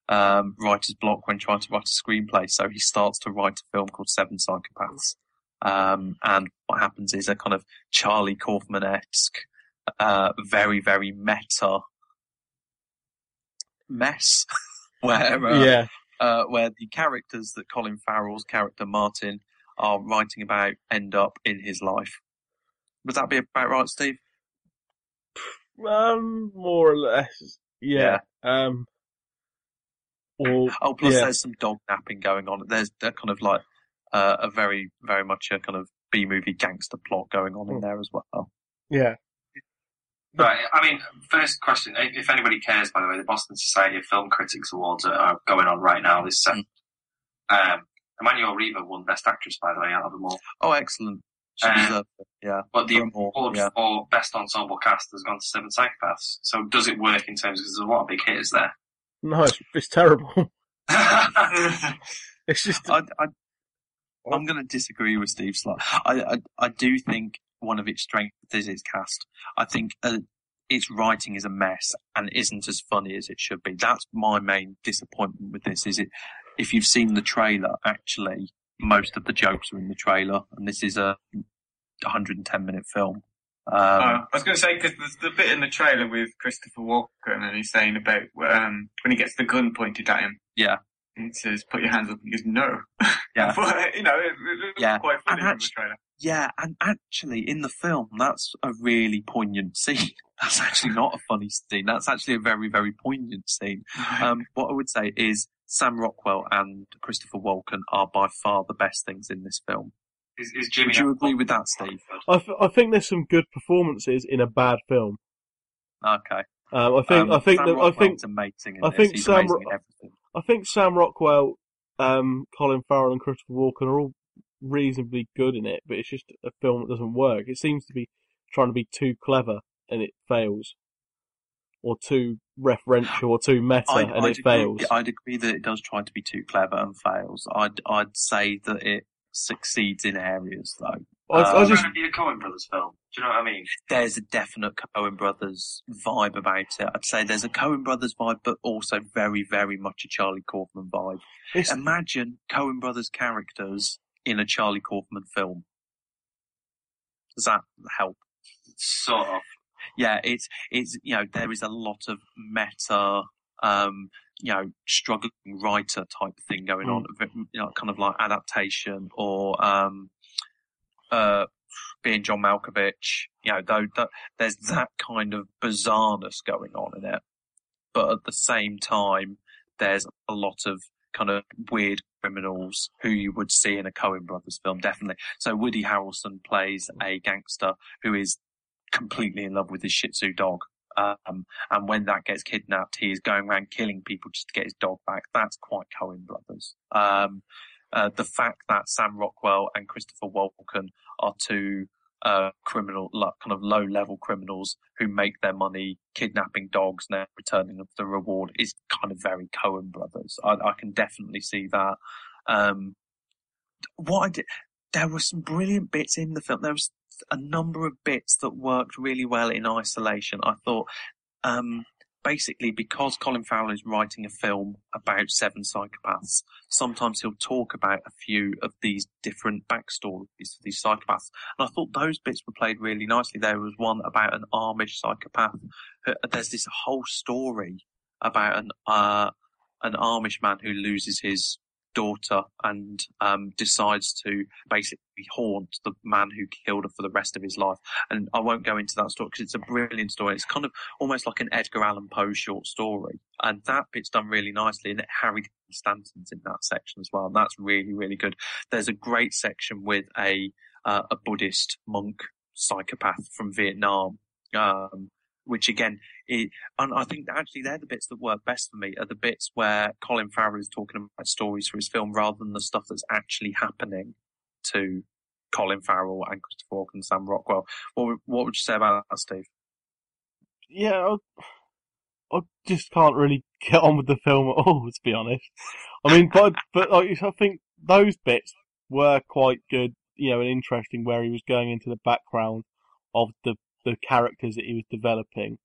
um, writer's block when trying to write a screenplay. So he starts to write a film called Seven Psychopaths. Um, and what happens is a kind of Charlie Kaufman-esque, uh, very, very meta mess where, uh, yeah. uh, where the characters that Colin Farrell's character Martin are writing about end up in his life. Would that be about right, Steve? Um, more or less. Yeah. Um, or, Oh, plus yeah. there's some dog napping going on. There's that kind of like uh, a very, very much a kind of B movie gangster plot going on in Hmm. there as well. Yeah. Right. I mean, first question: if if anybody cares, by the way, the Boston Society of Film Critics Awards are, are going on right now. This second. Um, Emmanuelle Riva won Best Actress, by the way, out of them all. Oh, excellent. She Uh, deserved it. Yeah. But the For award yeah. for Best Ensemble Cast has gone to Seven Psychopaths. So does it work in terms of there's a lot of big hitters there? No, it's, it's terrible. it's just, I, I, I'm going to disagree with Steve Slot. I, I, I do think one of its strengths is its cast. I think uh, its writing is a mess and isn't as funny as it should be. That's my main disappointment with this. Is it? If you've seen the trailer, actually, most of the jokes are in the trailer, and this is a 110 minute film. Um, Oh, I was going to say because there's the bit in the trailer with Christopher Walken, and he's saying about um, when he gets the gun pointed at him. Yeah. And it says, "Put your hands up." And he goes, "No." Yeah. But, you know, it, it looks Yeah. quite funny And from the trailer. Yeah, and actually, in the film, that's a really poignant scene. That's actually not a funny scene. That's actually a very, very poignant scene. Um, what I would say is Sam Rockwell and Christopher Walken are by far the best things in this film. Is, is Jimmy? Would you agree with that, Steve? I, th- I think there's some good performances in a bad film. Okay. Um, I think, Um, I think, Sam that, I think, amazing in I this. think He's Sam amazing Ro- in everything. I think Sam Rockwell, um, Colin Farrell, and Christopher Walken are all reasonably good in it, but it's just a film that doesn't work. It seems to be trying to be too clever and it fails, or too referential or too meta I'd, and I'd it agree, fails. I'd agree that it does try to be too clever and fails. I'd I'd say that it succeeds in areas though. I, I um, just trying to be a Coen Brothers film. Do you know what I mean? there's a definite Coen Brothers vibe about it. I'd say there's a Coen Brothers vibe, but also very, very much a Charlie Kaufman vibe. it's, Imagine Coen Brothers characters in a Charlie Kaufman film. Does that help? Sort of. Yeah, it's it's you know there is a lot of meta, um, you know, struggling writer type thing going on, you know, kind of like adaptation or um, uh, being John Malkovich. You know, though that, there's that kind of bizarreness going on in it, but at the same time, there's a lot of kind of weird criminals who you would see in a Coen Brothers film, definitely. So Woody Harrelson plays a gangster who is completely in love with his Shih Tzu dog. Um, and when that gets kidnapped, he is going around killing people just to get his dog back. That's quite Coen Brothers. Um, uh, the fact that Sam Rockwell and Christopher Walken are two uh, criminal, like, kind of low level criminals who make their money kidnapping dogs and then returning the reward is kind of very Coen Brothers. I, I can definitely see that. Um, what I did, there were some brilliant bits in the film. There was a number of bits that worked really well in isolation. I thought, um, basically because Colin Farrell is writing a film about seven psychopaths, sometimes he'll talk about a few of these different backstories of these psychopaths. And I thought those bits were played really nicely. There was one about an Amish psychopath. There's this whole story about an uh, an Amish man who loses his daughter and um, decides to basically haunt the man who killed her for the rest of his life. And I won't go into that story because it's a brilliant story. It's kind of almost like an Edgar Allan Poe short story, and that bit's done really nicely. And Harry Stanton's in that section as well, and that's really really good. There's a great section with a uh, a Buddhist monk psychopath from Vietnam. Um, which again, and I think actually they're the bits that work best for me are the bits where Colin Farrell is talking about stories for his film rather than the stuff that's actually happening to Colin Farrell and Christopher Walken and Sam Rockwell. What, what would you say about that, Steve? Yeah, I, I just can't really get on with the film at all, to be honest. I mean, but, but like, I think those bits were quite good, you know, and interesting where he was going into the background of the the characters that he was developing,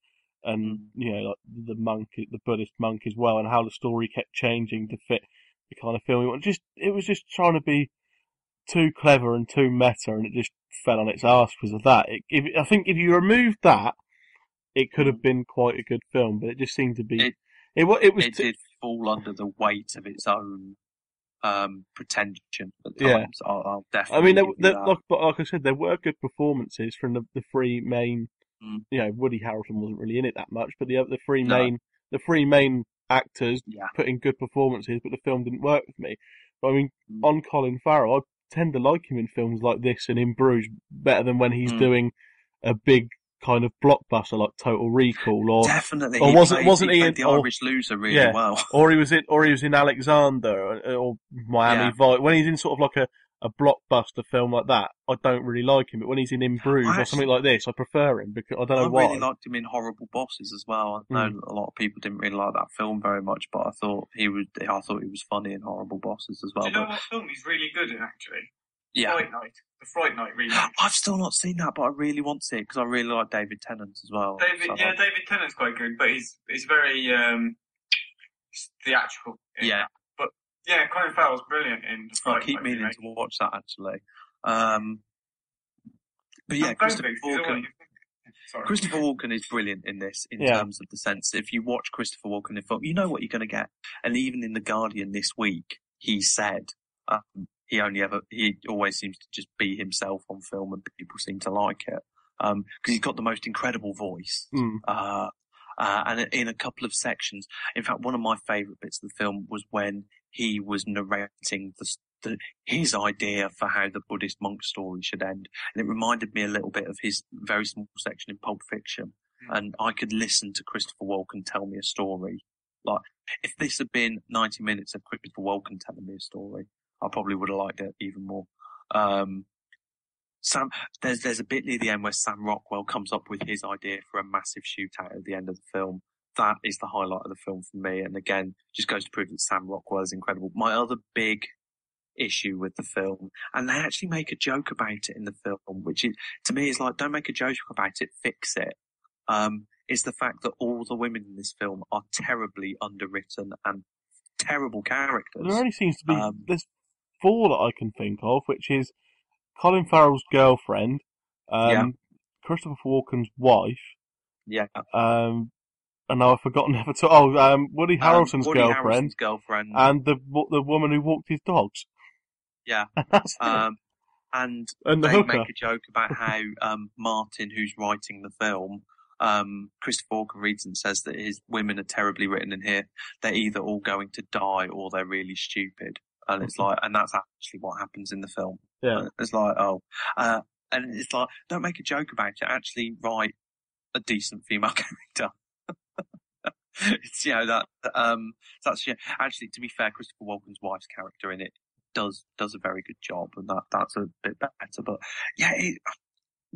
and mm. you know, like the monk, the Buddhist monk as well, and how the story kept changing to fit the kind of film he wanted. Just it was just trying to be too clever and too meta, and it just fell on its ass because of that. It, if, I think if you removed that, it could have mm. been quite a good film, but it just seemed to be. It, it, it was. It did fall under the weight of its own um, pretension. Yeah. I'll, I'll definitely. I mean, there, give you there, that. like, but like I said, there were good performances from the, the three main. Mm. You know, Woody Harrelson wasn't really in it that much, but the other- the three No. main the three main actors yeah. put in good performances, but the film didn't work with me. But I mean, Mm. on Colin Farrell, I tend to like him in films like this and in Bruges better than when he's Mm. doing a big kind of blockbuster like Total Recall or Definitely. or He wasn't- played- wasn't he played in- the or- Irish loser really Yeah. well? or he was in or he was in Alexander or, or Miami Yeah. Vice. When he's in sort of like a, a blockbuster film like that, I don't really like him. But when he's in In Bruges or something like this, I prefer him because I don't know I why. I really liked him in Horrible Bosses as well. I know Mm. a lot of people didn't really like that film very much, but I thought he was. I thought he was funny in Horrible Bosses as well. Do you know but what film he's really good in, actually? yeah, Fright Night. The Fright Night remake. I've still not seen that, but I really want to see it because I really like David Tennant as well. David, So, yeah, David Tennant's quite good, but he's he's very um, theatrical. in yeah. that. yeah. Colin Farrell's brilliant in the I keep Night meaning remake. to watch that actually. Um, but yeah, Christopher to, 'cause you know what Walken. Sorry. Christopher Walken is brilliant in this in Yeah. terms of the sense if you watch Christopher Walken in film, you know what you're going to get. And even in the Guardian this week, he said um, he only ever he always seems to just be himself on film, and people seem to like it because he's got the most incredible voice. Mm. Uh, uh, and in a couple of sections, in fact, one of my favourite bits of the film was when he was narrating the, the, his idea for how the Buddhist monk story should end, and it reminded me a little bit of his very small section in Pulp Fiction. Mm. And I could listen to Christopher Walken tell me a story. Like, if this had been 90 minutes of Christopher Walken telling me a story, I probably would have liked it even more. Um, Sam, there's there's a bit near the end where Sam Rockwell comes up with his idea for a massive shootout at the end of the film. That is the highlight of the film for me. And again, just goes to prove that Sam Rockwell is incredible. My other big issue with the film, and they actually make a joke about it in the film, which is, to me is like, don't make a joke about it, fix it. Um, is the fact that all the women in this film are terribly underwritten and terrible characters. There only seems to be Um, there's four that I can think of, which is Colin Farrell's girlfriend, um, Yeah. Christopher Walken's wife, Yeah. um, and now I've forgotten never to. Oh, um, Woody Um, Harrelson's Woody girlfriend, Harrelson's girlfriend. and the the woman who walked his dogs. Yeah. That's. Um, and and the they hooker. make a joke about how um, Martin, who's writing the film, um, Christopher Walken reads and says that his women are terribly written in here. They're either all going to die or they're really stupid. And it's like, and that's actually what happens in the film. Yeah. It's like, oh, uh, and it's like, don't make a joke about it. Actually write a decent female character. it's, you know, that, um, that's, yeah, actually, to be fair, Christopher Walken's wife's character in it does, does a very good job and that, that's a bit better. But yeah, it,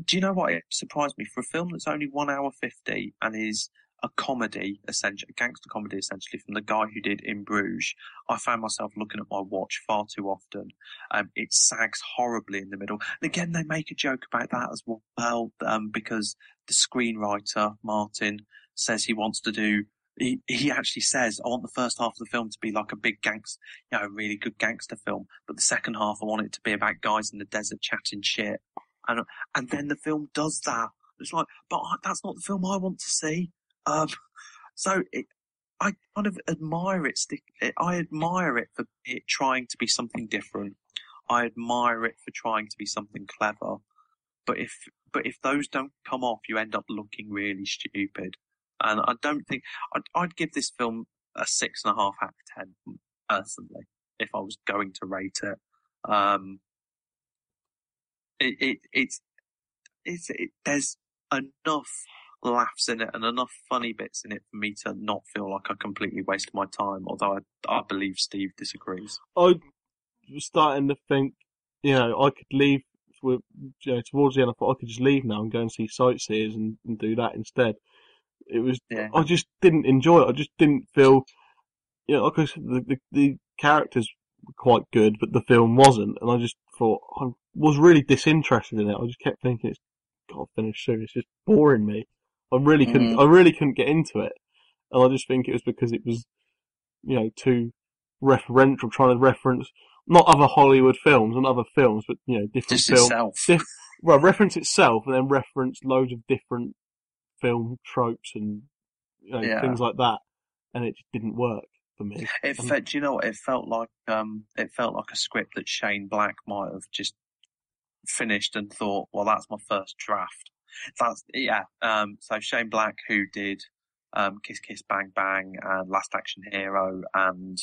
do you know what? It surprised me for a film that's only one hour 50 and is, a comedy, essentially, a gangster comedy, essentially, from the guy who did In Bruges, I found myself looking at my watch far too often. Um, it sags horribly in the middle. And again, they make a joke about that as well, um, because the screenwriter, Martin, says he wants to do he, he actually says, I want the first half of the film to be like a big gangster, you know, a really good gangster film, but the second half I want it to be about guys in the desert chatting shit. And, and then the film does that. It's like, but I, that's not the film I want to see. Um, so it, I kind of admire it, stick, I admire it for it trying to be something different. I admire it for trying to be something clever. But if, but if those don't come off, you end up looking really stupid. And I don't think I'd, I'd give this film a six and a half out of ten personally if I was going to rate it. Um, it, it it's it's it, there's enough laughs in it and enough funny bits in it for me to not feel like I completely wasted my time. Although I, I believe Steve disagrees. I was starting to think, you know, I could leave with, you know, towards the end. I thought I could just leave now and go and see sightseers and, and do that instead. It was, Yeah. I just didn't enjoy it. I just didn't feel, you know, like I said, the, the, the characters were quite good, but the film wasn't. And I just thought, I was really disinterested in it. I just kept thinking, it's got to finish soon. It's just boring me. I really couldn't, Mhm. I really couldn't get into it. And I just think it was because it was, you know, too referential, trying to reference not other Hollywood films and other films, but, you know, different Just films diff- well, reference itself and then reference loads of different film tropes and you know, Yeah. things like that, and it just didn't work for me. It Um, felt, do you know what? It felt like, um, it felt like a script that Shane Black might have just finished and thought, well, that's my first draft. That's, yeah. Um, so Shane Black, who did, um, Kiss Kiss Bang Bang and Last Action Hero and,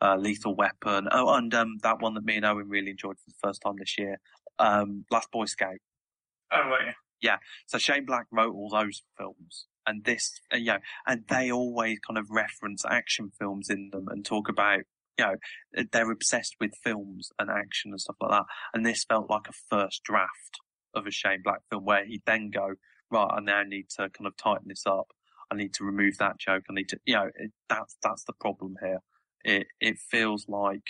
uh, Lethal Weapon. Oh, and, um, that one that me and Owen really enjoyed for the first time this year, um, Last Boy Scout. Oh, right, yeah. So Shane Black wrote all those films, and this, uh, you know, and they always kind of reference action films in them and talk about, you know, they're obsessed with films and action and stuff like that. And this felt like a first draft of a Shane Black film where he'd then go, right, I now need to kind of tighten this up. I need to remove that joke. I need to, you know, it, that's that's the problem here. It it feels like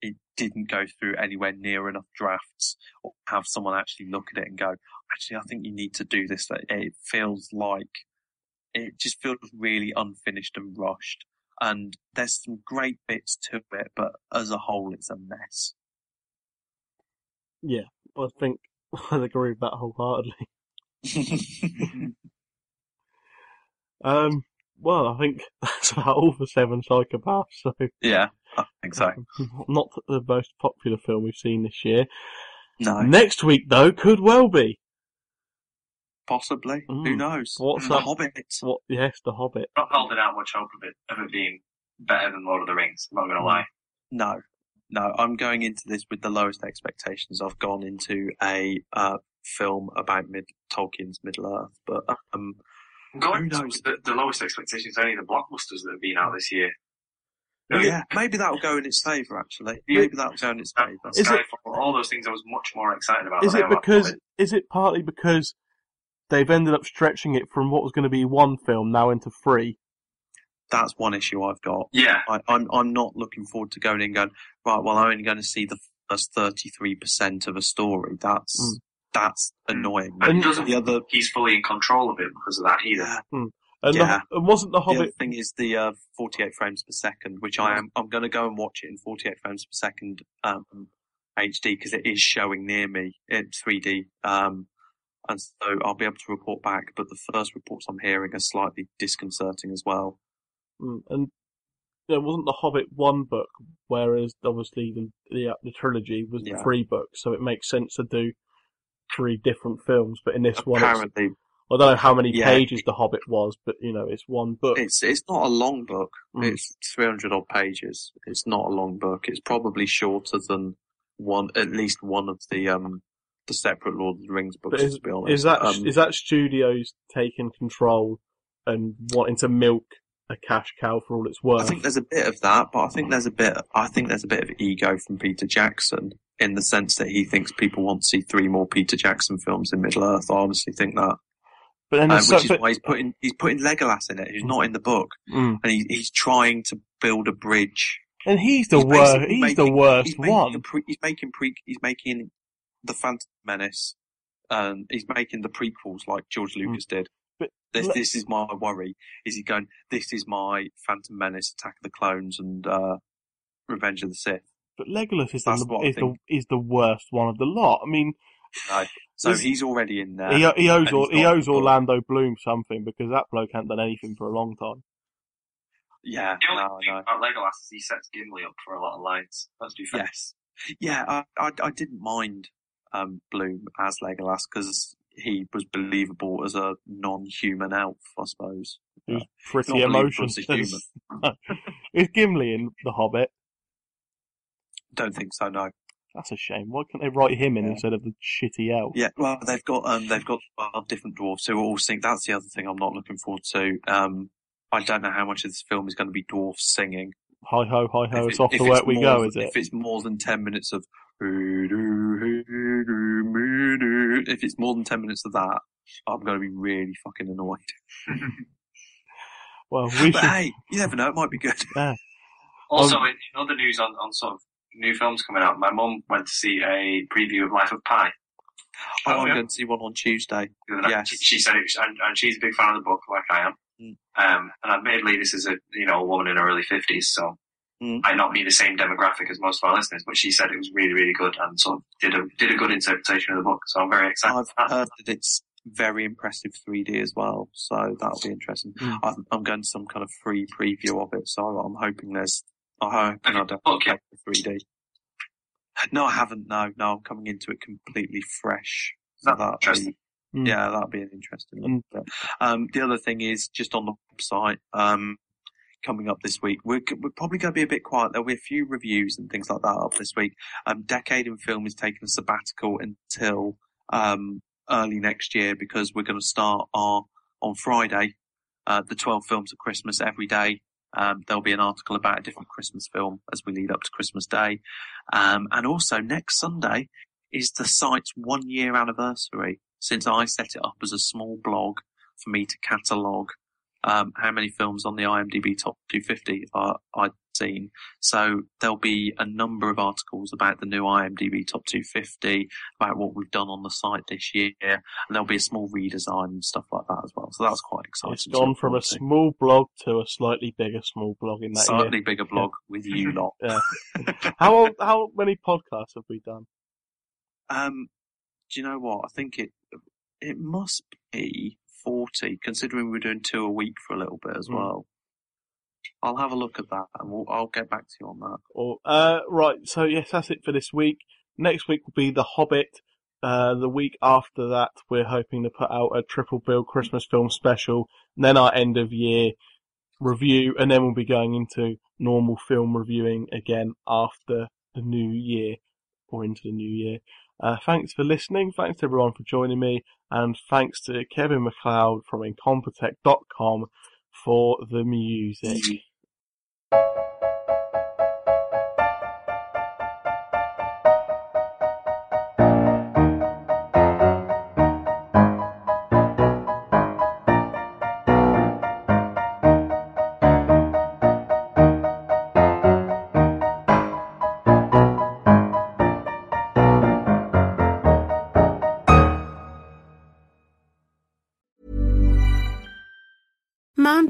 it didn't go through anywhere near enough drafts or have someone actually look at it and go, actually, I think you need to do this. It feels like it just feels really unfinished and rushed. And there's some great bits to it, but as a whole, it's a mess. Yeah, I think I agree with that wholeheartedly. Um, well, I think that's about all for Seven Psychopaths. So yeah, I think so. not the most popular film we've seen this year. No, Next week, though, could well be. possibly. Who Mm. knows? What's the that? Hobbit. What? Yes, The Hobbit. Not holding out much hope of it, of it being better than Lord of the Rings. I'm not going to lie. No, no. I'm going into this with the lowest expectations. I've gone into a uh, film about mid Tolkien's Middle Earth, but um, Going Who knows? the, the lowest expectations only the blockbusters that have been out this year. yeah, maybe that'll go in its favour. Actually, Yeah. maybe that'll go in its favour. Is it- Skyfall, all those things I was much more excited about. Is than it am because? Hobbit. Is it partly because they've ended up stretching it from what was going to be one film now into three? That's one issue I've got. Yeah, I, I'm I'm not looking forward to going in and going right. Well, I'm only going to see the first thirty three percent of a story. That's Mm. that's annoying. and And doesn't the other he's fully in control of it because of that either. yeah, And, Yeah. the, and wasn't The Hobbit the other thing is the uh, forty eight frames per second, which I am I'm going to go and watch it in forty eight frames per second um, HD because it is showing near me in three D. Um, and so I'll be able to report back. But the first reports I'm hearing are slightly disconcerting as well. Mm, and there wasn't The Hobbit one book, whereas obviously the the, uh, the trilogy was Yeah. three books, so it makes sense to do three different films. But in this one, it's, Apparently, I don't know how many Yeah. pages The Hobbit was, but you know, it's one book. It's it's not a long book. Mm. It's three hundred odd pages. It's not a long book. It's probably shorter than one, at least one of the um the separate Lord of the Rings books. Is, to be honest, is that Um, is that studios taking control and wanting to milk a cash cow for all it's worth? I think there's a bit of that, but I think there's a bit. I think there's a bit of ego from Peter Jackson in the sense that he thinks people want to see three more Peter Jackson films in Middle Earth. I honestly think that. But then um, which so, is but, why he's putting he's putting Legolas in it, who's not in the book, mm. and he, he's trying to build a bridge. and he's the He's worst. basically He's the worst he's one. pre, he's making pre, he's making the Phantom Menace, and he's making the prequels like George Lucas did. But This le- this is my worry. Is he going? This is my Phantom Menace, Attack of the Clones, and uh, Revenge of the Sith. But Legolas is That's the is the is the worst one of the lot. I mean, No. So he's already in there. he, he owes and or, he owes the book. Orlando Bloom something because that bloke hasn't done anything for a long time. Yeah, The only no, thing no. about Legolas is he sets Gimli up for a lot of lines. Let's be fair. Yes. Yeah, I, I, I didn't mind um, Bloom as Legolas because he was believable as a non-human elf, I suppose. He was pretty Not believable emotionless. as a human. is Gimli in The Hobbit? Don't think so, no. That's a shame. Why can't they write him in Yeah. instead of the shitty elf? Yeah, well, they've got um, they've got twelve different dwarfs who all sing. That's the other thing I'm not looking forward to. Um, I don't know how much of this film is going to be dwarfs singing. Hi ho, hi ho, If it's it- off the work we more go, is it? If it's more than ten minutes of if it's more than ten minutes of that, I'm going to be really fucking annoyed. Well, we But should. hey, you never know; it might be good. Also, Um, in, in other news on, on sort of new films coming out, my mum went to see a preview of Life of Pi. Oh, Oh, I'm yeah. going to see one on Tuesday. the. Yes. She, she said it was, and, and she's a big fan of the book, like I am. Mm. Um, and admittedly, this is a you know a woman in her early fifties, so Mm. might not be the same demographic as most of our listeners. But she said it was really, really good, and sort of did a did a good interpretation of the book. So I'm very excited. I've that. heard that it's very impressive 3D as well, so that'll be interesting. Mm. I'm, I'm going to some kind of free preview of it, so I'm hoping there's. I hope I don't Okay. the 3D. No, I haven't. No, no, I'm coming into it completely fresh. So That's that'll interesting. be, Mm. yeah, that'll be an interesting. And- one. Um, the other thing is just on the website. Um, coming up this week, we're, we're probably going to be a bit quiet. There'll be a few reviews and things like that up this week. Um, Decade in Film is taking a sabbatical until um, early next year because we're going to start our on Friday uh, the 12 films of Christmas every day. Um, there'll be an article about a different Christmas film as we lead up to Christmas Day. Um, and also next Sunday is the site's one year anniversary since I set it up as a small blog for me to catalogue um, how many films on the IMDb top 250 are, I'd seen. So there'll be a number of articles about the new IMDb top 250, about what we've done on the site this year, and there'll be a small redesign and stuff like that as well. So that's quite exciting. It's gone from a small blog to a slightly bigger small blog in that slightly bigger blog with you lot. year. How old, how many podcasts have we done? Um, do you know what? I think it it must be forty, considering we're doing two a week for a little bit as Mm. well. I'll have a look at that, and we'll, I'll get back to you on that. Or uh, right, so yes, that's it for this week. Next week will be The Hobbit. Uh, the week after that, we're hoping to put out a triple bill Christmas film special, and then our end of year review, and then we'll be going into normal film reviewing again after the new year or into the new year. Uh, thanks for listening. Thanks to everyone for joining me, and thanks to Kevin MacLeod from Incompetech.com for the music.